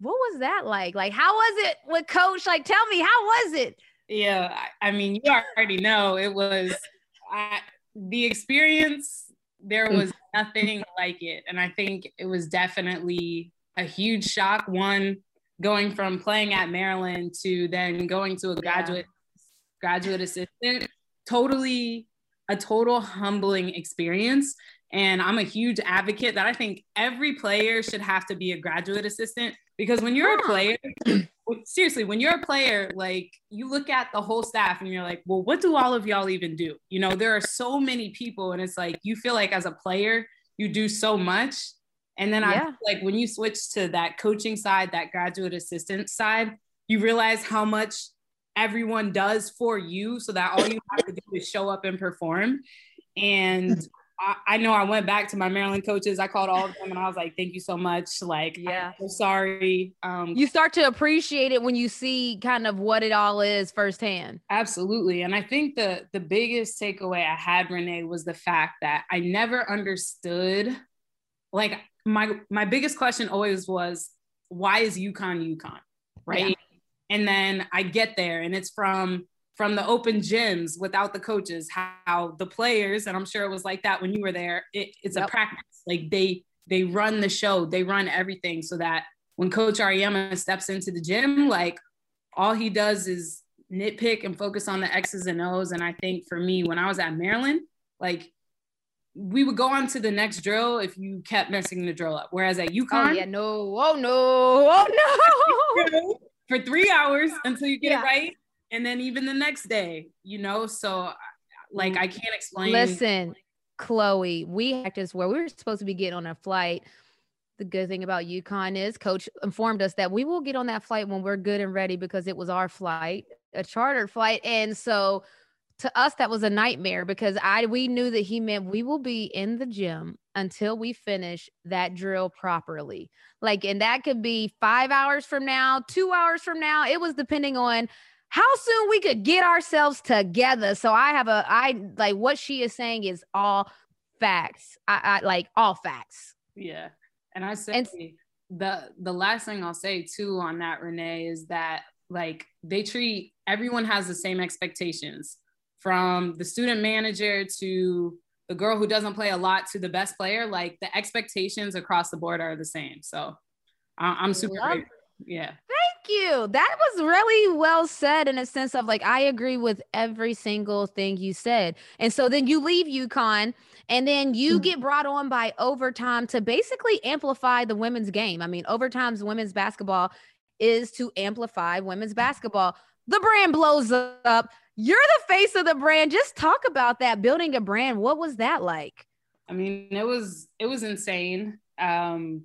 What was that like? Like how was it with coach? Like tell me how was it? Yeah i mean you already know it was I, the experience there was nothing like it. And i think it was definitely a huge shock. One going from playing at maryland to then going to a graduate graduate assistant, totally a total humbling experience. And I'm a huge advocate that I think every player should have to be a graduate assistant because when you're a player, seriously, when you're a player, like you look at the whole staff and you're like, well, what do all of y'all even do? You know, there are so many people, and it's like you feel like as a player, you do so much. And then yeah. I like when you switch to that coaching side, that graduate assistant side, you realize how much everyone does for you so that all you have to do is show up and perform. And I, I, know I went back to my Maryland coaches. I called all of them and I was like, thank you so much. Like, yeah, I'm so sorry. Um, you start to appreciate it when you see kind of what it all is firsthand. Absolutely. And I think the the biggest takeaway I had, Renee, was the fact that I never understood like my my biggest question always was why is UConn UConn? Right. Yeah and then I get there and it's from from the open gyms without the coaches how the players and I'm sure it was like that when you were there it, it's yep. a practice like they they run the show they run everything so that when coach Auriemma steps into the gym like all he does is nitpick and focus on the X's and O's and I think for me when I was at Maryland like we would go on to the next drill if you kept messing the drill up. Whereas at oh, UConn, oh yeah, no, oh no, oh no, for three hours until you get yeah. it right. And then even the next day, you know, so like I can't explain. Listen, Chloe, we practiced where we were supposed to be getting on a flight. The good thing about UConn is coach informed us that we will get on that flight when we're good and ready because it was our flight, a chartered flight. And so to us that was a nightmare because I we knew that he meant we will be in the gym until we finish that drill properly. Like and that could be 5 hours from now, 2 hours from now. It was depending on how soon we could get ourselves together. So I have a I like what she is saying is all facts. I, I like all facts. Yeah. And I say and, the the last thing I'll say too on that, Renee, is that like they treat everyone has the same expectations from the student manager to the girl who doesn't play a lot to the best player. Like the expectations across the board are the same. So I'm super grateful. Yeah. Thank you. That was really well said in a sense of like, I agree with every single thing you said. And so then you leave UConn and then you mm-hmm. get brought on by overtime to basically amplify the women's game. I mean, overtime's women's basketball is to amplify women's basketball. The brand blows up. You're the face of the brand. Just talk about that building a brand. What was that like? I mean, it was it was insane. Um,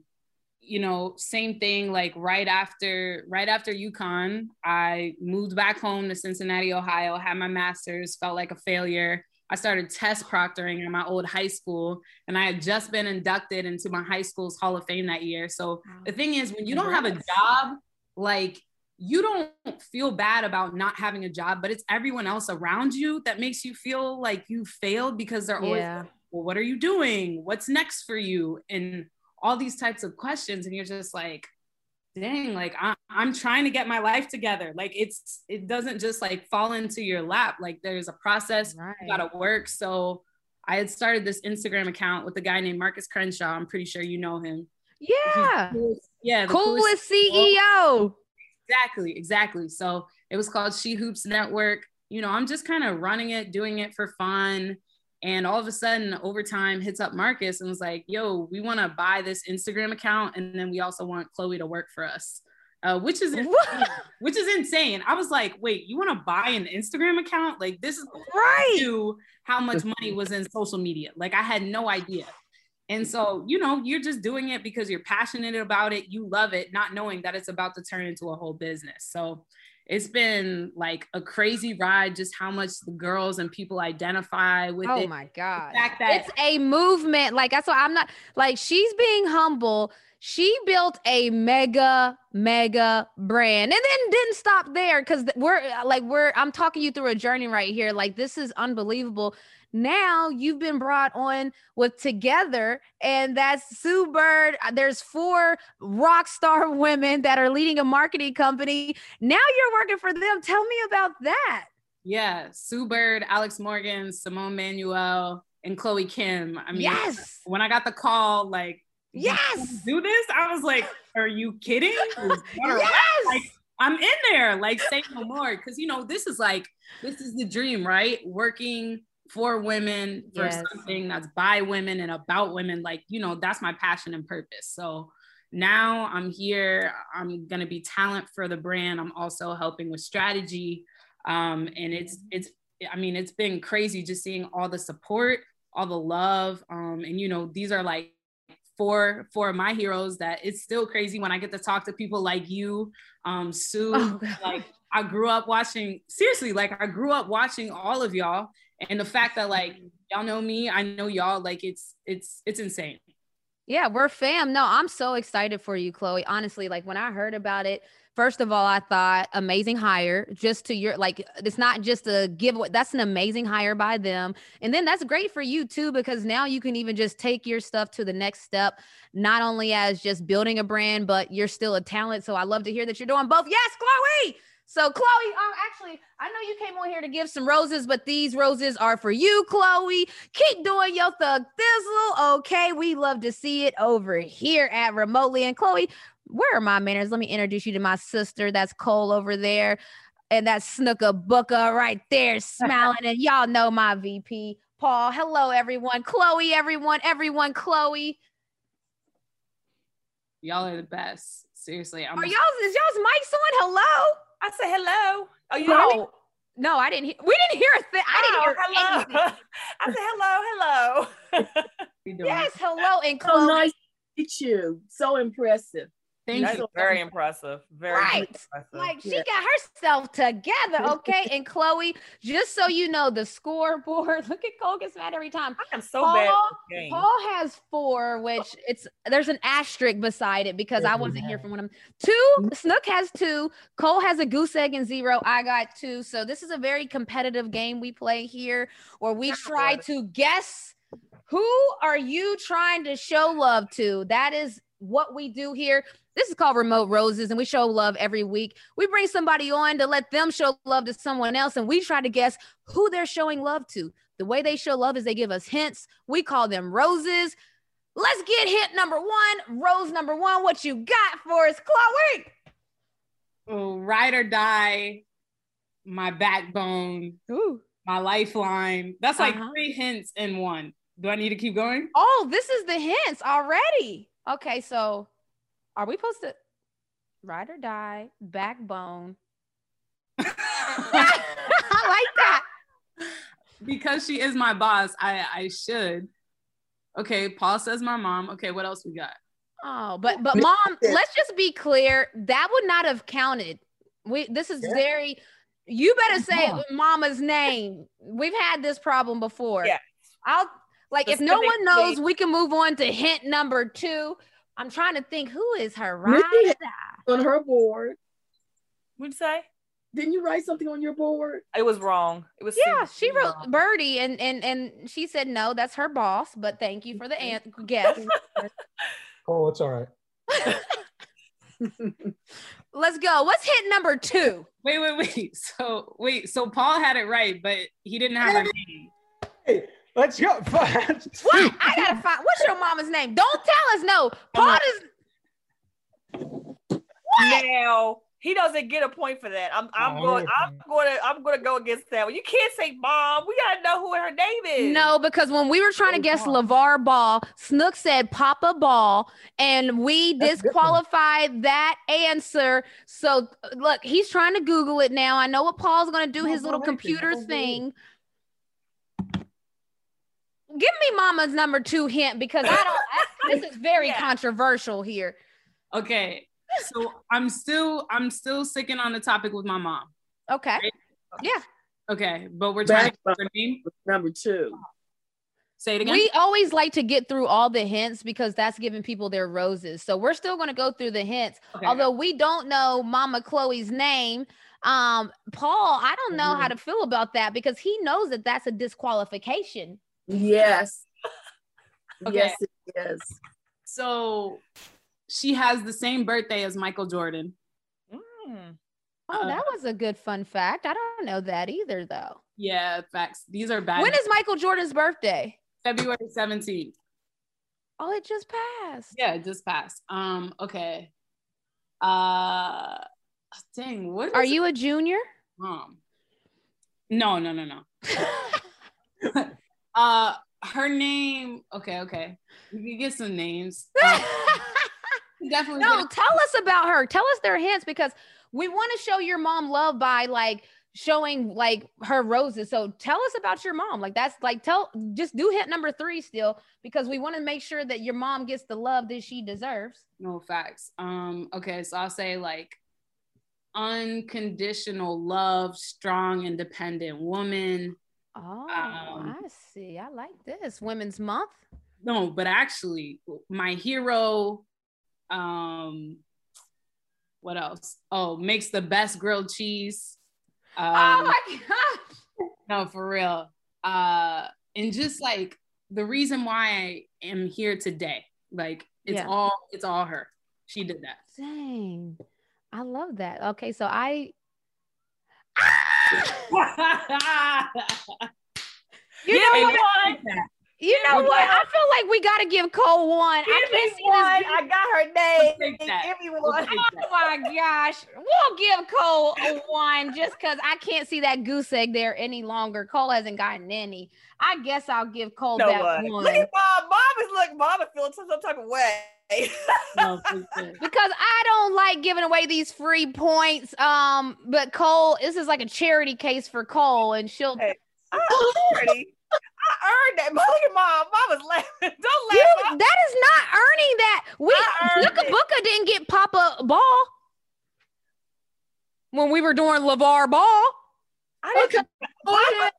you know, same thing. Like right after right after UConn, I moved back home to Cincinnati, Ohio. Had my master's. Felt like a failure. I started test proctoring in my old high school, and I had just been inducted into my high school's Hall of Fame that year. So the thing is, when you don't have a job, like you don't feel bad about not having a job, but it's everyone else around you that makes you feel like you failed because they're always, yeah. well, what are you doing? What's next for you? And all these types of questions. And you're just like, dang, like I, I'm trying to get my life together. Like it's, it doesn't just like fall into your lap. Like there's a process, right. you gotta work. So I had started this Instagram account with a guy named Marcus Crenshaw. I'm pretty sure you know him. Yeah. Coolest, yeah. The coolest, coolest CEO. Exactly. Exactly. So it was called She Hoops Network. You know, I'm just kind of running it, doing it for fun. And all of a sudden, Overtime hits up Marcus and was like, yo, we want to buy this Instagram account. And then we also want Chloe to work for us. Uh, which is which is insane. I was like, wait, you want to buy an Instagram account? Like this is right. how much money was in social media. Like I had no idea. And so, you know, you're just doing it because you're passionate about it, you love it, not knowing that it's about to turn into a whole business. So it's been like a crazy ride just how much the girls and people identify with oh it. my god. it's a movement. Like that's why i'm not like she's being humble. She built a mega mega brand and then didn't stop there because we're like we're i'm talking you through a journey right here. Like this is unbelievable now you've been brought on with Togethxr, and that's Sue Bird. Uh, there's four rock star women that are leading a marketing company. Now you're working for them. Tell me about that. Yeah, Sue Bird, Alex Morgan, Simone Manuel, and Chloe Kim. I mean, yes. When I got the call, like, yes, do this. I was like, are you kidding? yes. Like, I'm in there. Like, say no more, because you know this is like this is the dream, right? Working for women for yes. something that's by women and about women like you know that's my passion and purpose. So now i'm here i'm going to be talent for the brand. I'm also helping with strategy um, and it's it's i mean it's been crazy just seeing all the support all the love um, and you know these are like for for my heroes that it's still crazy when i get to talk to people like you um sue. Oh, like i grew up watching seriously like i grew up watching all of y'all and the fact that like y'all know me i know y'all like it's it's it's insane. Yeah we're fam. No i'm so excited for you chloe. Honestly like when i heard about it first of all i thought amazing hire just to your like it's not just a giveaway. That's an amazing hire by them. And then that's great for you too because now you can even just take your stuff to the next step not only as just building a brand but you're still a talent. So i love to hear that you're doing both. Yes chloe so, Chloe, um, actually, I know you came on here to give some roses, but these roses are for you, Chloe. Keep doing your thug thizzle. Okay, we love to see it over here at Remotely. And Chloe, where are my manners? Let me introduce you to my sister. That's Cole over there. And that's Snooker Booker right there, smiling. and y'all know my VP, Paul. Hello, everyone. Chloe, everyone, everyone, Chloe. Y'all are the best. Seriously. I'm are y'all is y'all's mics on? Hello? I said hello. Oh, you no. No, I didn't hear. We didn't hear a thing. I didn't oh, hear hello. anything. I said hello, hello. yes, hello, and Chloe. So nice to meet you. So impressive. Thank That's you. very impressive. Very Right. impressive. Like she Yeah. got herself together, okay? and Chloe, just so you know, the scoreboard. Look at Cole gets mad every time. I am so bad Paul, this game. Paul has four, which it's there's an asterisk beside it because I wasn't here from one of them. Two, Snook has two, Cole has a goose egg and zero. I got two. So this is a very competitive game we play here, where we try Good. to guess who are you trying to show love to. That is what we do here. This is called Remote Roses, and we show love every week. We bring somebody on to let them show love to someone else, and we try to guess who they're showing love to. The way they show love is they give us hints. We call them roses. Let's get hint number one. Rose number one. What you got for us, Chloe? Oh, ride or die, my backbone, Ooh. my lifeline. That's like Uh-huh. three hints in one. Do I need to keep going? Oh, this is the hints already. Okay, so are we supposed to ride or die, backbone? I like that. because she is my boss, I I should. Okay, Paul says my mom. Okay, what else we got? Oh, but but mom, let's just be clear. That would not have counted. We this is Yeah. very you better say Mom. mama's name. We've had this problem before. Yeah. I'll like if no one knows, Specifically- we can move on to hint number two. I'm trying to think who is her Nikki right? On her board. What'd you say? Didn't you write something on your board? It was wrong. It was Yeah, C. she wrote Birdie and and and she said no, that's her boss, but thank you for the an- guess. Oh, it's all right. Let's go. What's hit number two? Wait, wait, wait. So wait, so Paul had it right, but he didn't have her name. Hey, let's go. What? I gotta find. What's your mama's name? Don't tell us. No, Paul is. What? Now he doesn't get a point for that. I'm I'm Oh, going I'm going to I'm going to go against that one. You can't say mom. We gotta know who her name is. No, because when we were trying to Oh, guess Paul. LeVar Ball, Snook said Papa Ball, and we That's a good disqualified that answer. So look, he's trying to Google it now. I know what Paul's gonna do No, his little ahead, computer go ahead. thing. Give me Mama's number two hint because I don't. I, this is very Yeah. controversial here. Okay. So I'm still I'm still sticking on the topic with my mom. Okay. Yeah. Okay, but we're trying to Backbone. get her name. Number two. Say it again. We always like to get through all the hints because that's giving people their roses. So we're still going to go through the hints. Okay. Although we don't know Mama Chloe's name, um, Paul, I don't know how Mm-hmm. to feel about that because he knows that that's a disqualification. Yes. Okay. Yes, it is. So she has the same birthday as Michael Jordan. Mm. Oh, Uh, that was a good fun fact. I don't know that either, though. Yeah, facts. These are bad. When is Michael Jordan's birthday? February 17th. Oh, it just passed. Yeah, it just passed. Um, okay. Uh dang, what Are is you a junior? mom? No, no, no, no. uh her name, okay, okay. We can get some names. Um, definitely No, get- tell us about her. Tell us their hints because we want to show your mom love by like showing like her roses. So tell us about your mom. Like that's like tell just do hint number three still because we want to make sure that your mom gets the love that she deserves. no facts. Um, okay, so I'll say like unconditional love, strong, independent woman. Oh, Um, I see. I like this. Women's Month. No, but actually, my hero. Um, what else? Oh, makes the best grilled cheese. Um, oh my gosh. no, for real. Uh, and just like the reason why I am here today, like it's Yeah. all it's all her. She did that. Dang. I love that. Okay, so I you know Give me what? one. You know me what? I feel like we gotta give Cole one. I Give can't me see one. this. I got her name. take. Give me We'll one. Oh my gosh. We'll give Cole a one just because I can't see that goose egg there any longer. Cole hasn't gotten any. I guess I'll give Cole No that way. one. Look at mom. Mom is look. Mom is feeling some some type of way. No, because I don't like giving away these free points. Um, but Cole, this is like a charity case for Cole, and she'll Hey. I'm ready. I earned that. Look at mom. Mom was laughing. Don't laugh. You, that is not earning that. We Snooka Booka didn't get Papa ball when we were doing LeVar Ball. I didn't. Okay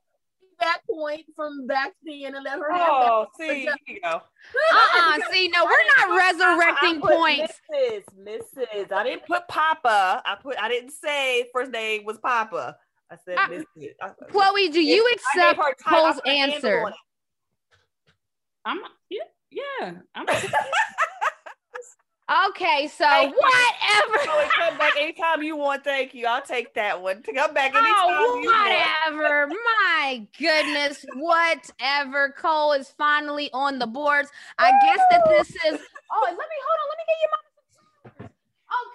that point from back then and let her have oh, that. see, here you go. Uh-uh, see, no, we're not resurrecting points. Mrs. Mrs. I didn't put Papa. I put. I didn't say first name was Papa. I said I, Mrs. Chloe, do you accept Cole's answer? I'm yeah, yeah. I'm Okay, so thank whatever. You. come back anytime you want. Thank you. I'll take that one. Come back oh, anytime oh, whatever. My goodness, whatever. Cole is finally on the boards. I guess that this is. Oh, let me hold on. Let me get you my.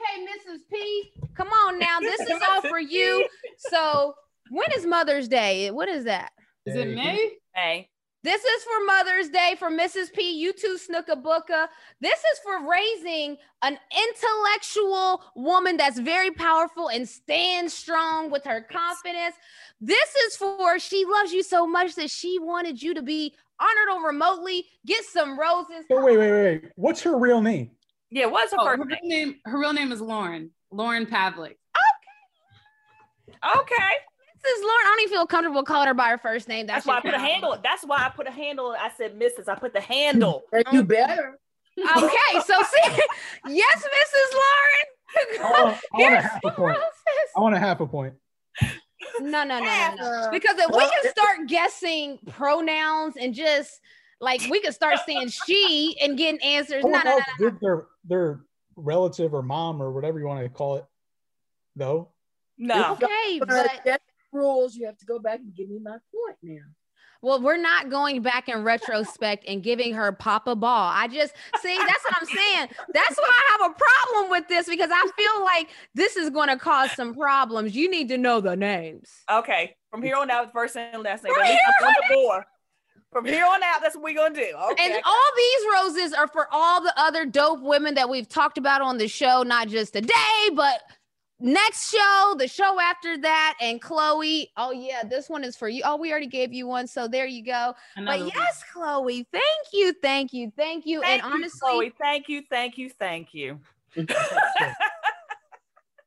Okay, Mrs. P, come on now. This is all for you. So, when is Mother's Day? What is that? Is it May? May. This is for Mother's Day for Mrs. P. You too, Snooka Booka. This is for raising an intellectual woman that's very powerful and stands strong with her confidence. This is for she loves you so much that she wanted you to be honored on remotely. Get some roses. Oh, wait, wait, wait. What's her real name? Yeah, what's oh, her, oh, her name? Her real name is Lauren. Lauren Pavlech. Okay. Okay is Lauren. I don't even feel comfortable calling her by her first name. That's, That's why I put a handle. That's why I put a handle. I said Mrs. I put the handle. you better. Okay, so see, yes, Mrs. Lauren. I want, I want a half a point. I want a half a point. No, no, no, no, no. Because if we can start guessing pronouns and just like we could start saying she and getting answers. No, no, no, no, no. Their their relative or mom or whatever you want to call it, though. No. Okay, but the rules. You have to go back and give me my point now. Well, we're not going back in retrospect and giving her Papa Ball. I just see that's what I'm saying. That's why I have a problem with this because I feel like this is going to cause some problems. You need to know the names. Okay, from here on out, first and last name. From here, on the board. From here on out, that's what we're gonna do. Okay. And all these roses are for all the other dope women that we've talked about on the show, not just today, but next show, the show after that, and Chloe. Oh yeah, this one is for you. Oh, we already gave you one, so there you go. Another but yes, one. Chloe, thank you, thank you, thank you. Thank and you, honestly, Chloe, thank you, thank you, thank you.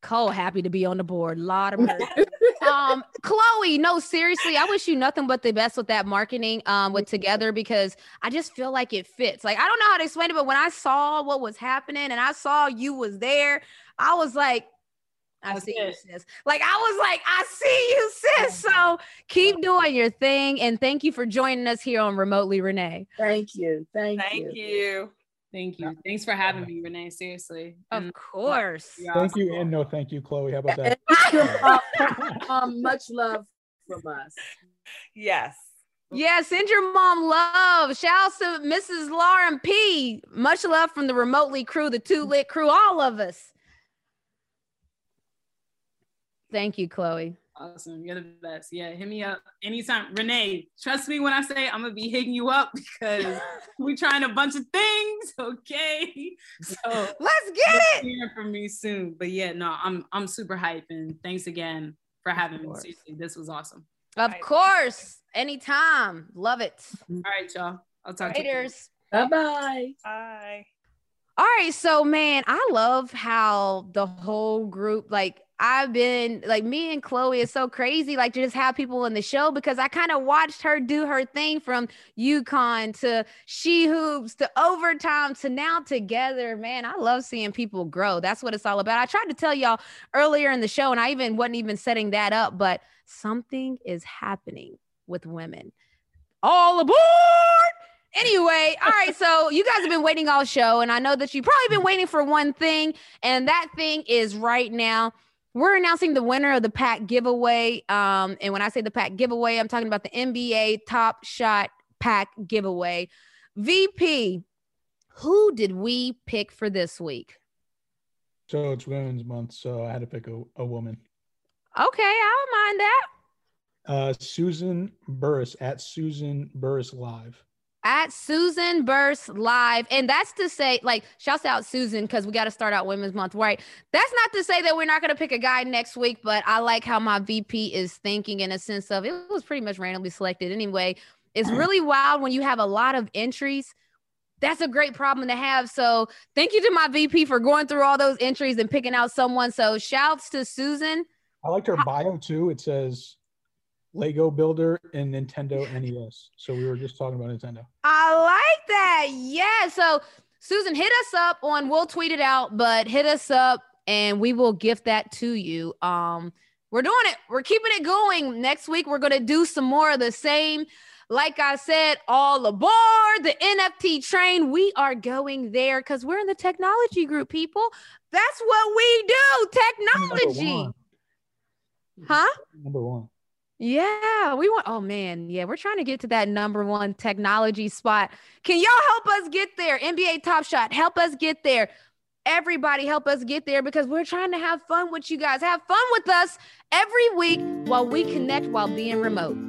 Cole happy to be on the board. Lot of um, Chloe, no, seriously, I wish you nothing but the best with that marketing um with Togethxr because I just feel like it fits. Like I don't know how to explain it, but when I saw what was happening and I saw you was there, I was like, I see you, sis. Like I was like, I see you, sis. So keep doing your thing, and thank you for joining us here on Remotely Renee. Thank you, thank, you. thank you, you. Thank you. Thanks for having me, Renee. Seriously. Of and course. Thank you, and no thank you, Chloe. How about that? um, much love from us. Yes. Yeah, send your mom love. Shout out to Mrs. Lauren P. Much love from the remotely crew, the two lit crew, all of us. Thank you, Chloe. Awesome. You're the best. Yeah, hit me up anytime. Renee, trust me when I say I'm gonna be hitting you up because we're trying a bunch of things. Okay. So let's get it. Hearing from me soon. But yeah, no, I'm I'm super hyped and thanks again for having me. Seriously, this was awesome. Of course. Anytime. Love it. All right, y'all. I'll talk Haters. to you. Later. Bye-bye. Bye. All right. So man, I love how the whole group like I've been like me and Chloe is so crazy, like to just have people in the show because I kind of watched her do her thing from UConn to She Hoops to overtime to now Togethxr. Man, I love seeing people grow. That's what it's all about. I tried to tell y'all earlier in the show, and I even wasn't even setting that up, but something is happening with women. All aboard! Anyway, all right. So you guys have been waiting all show, and I know that you've probably been mm-hmm. waiting for one thing, and that thing is right now we're announcing the winner of the pack giveaway. Um, and when I say the pack giveaway, I'm talking about the NBA Top Shot Pack giveaway. VP, who did we pick for this week? So it's Women's Month, so I had to pick a, a woman. Okay, I don't mind that. Uh, Susan Burris at Susan Burris Live at Susan Burst Live. And that's to say, like, shouts out Susan, because we got to start out Women's Month, right? That's not to say that we're not going to pick a guy next week, but I like how my VP is thinking in a sense of it was pretty much randomly selected anyway. It's mm. really wild when you have a lot of entries. That's a great problem to have. So thank you to my VP for going through all those entries and picking out someone. So shouts to Susan. I liked her bio too. It says Lego Builder and Nintendo NES. So we were just talking about Nintendo. I like that. Yeah. So Susan, hit us up on we'll tweet it out, but hit us up and we will gift that to you. Um, we're doing it. We're keeping it going. Next week we're gonna do some more of the same. Like I said, all aboard the NFT train. We are going there because we're in the technology group, people. That's what we do. Technology. Number huh? Number one. Yeah, we want. Oh man, yeah, we're trying to get to that number one technology spot. Can y'all help us get there? NBA Top Shot, help us get there. Everybody, help us get there because we're trying to have fun with you guys. Have fun with us every week while we connect while being remote.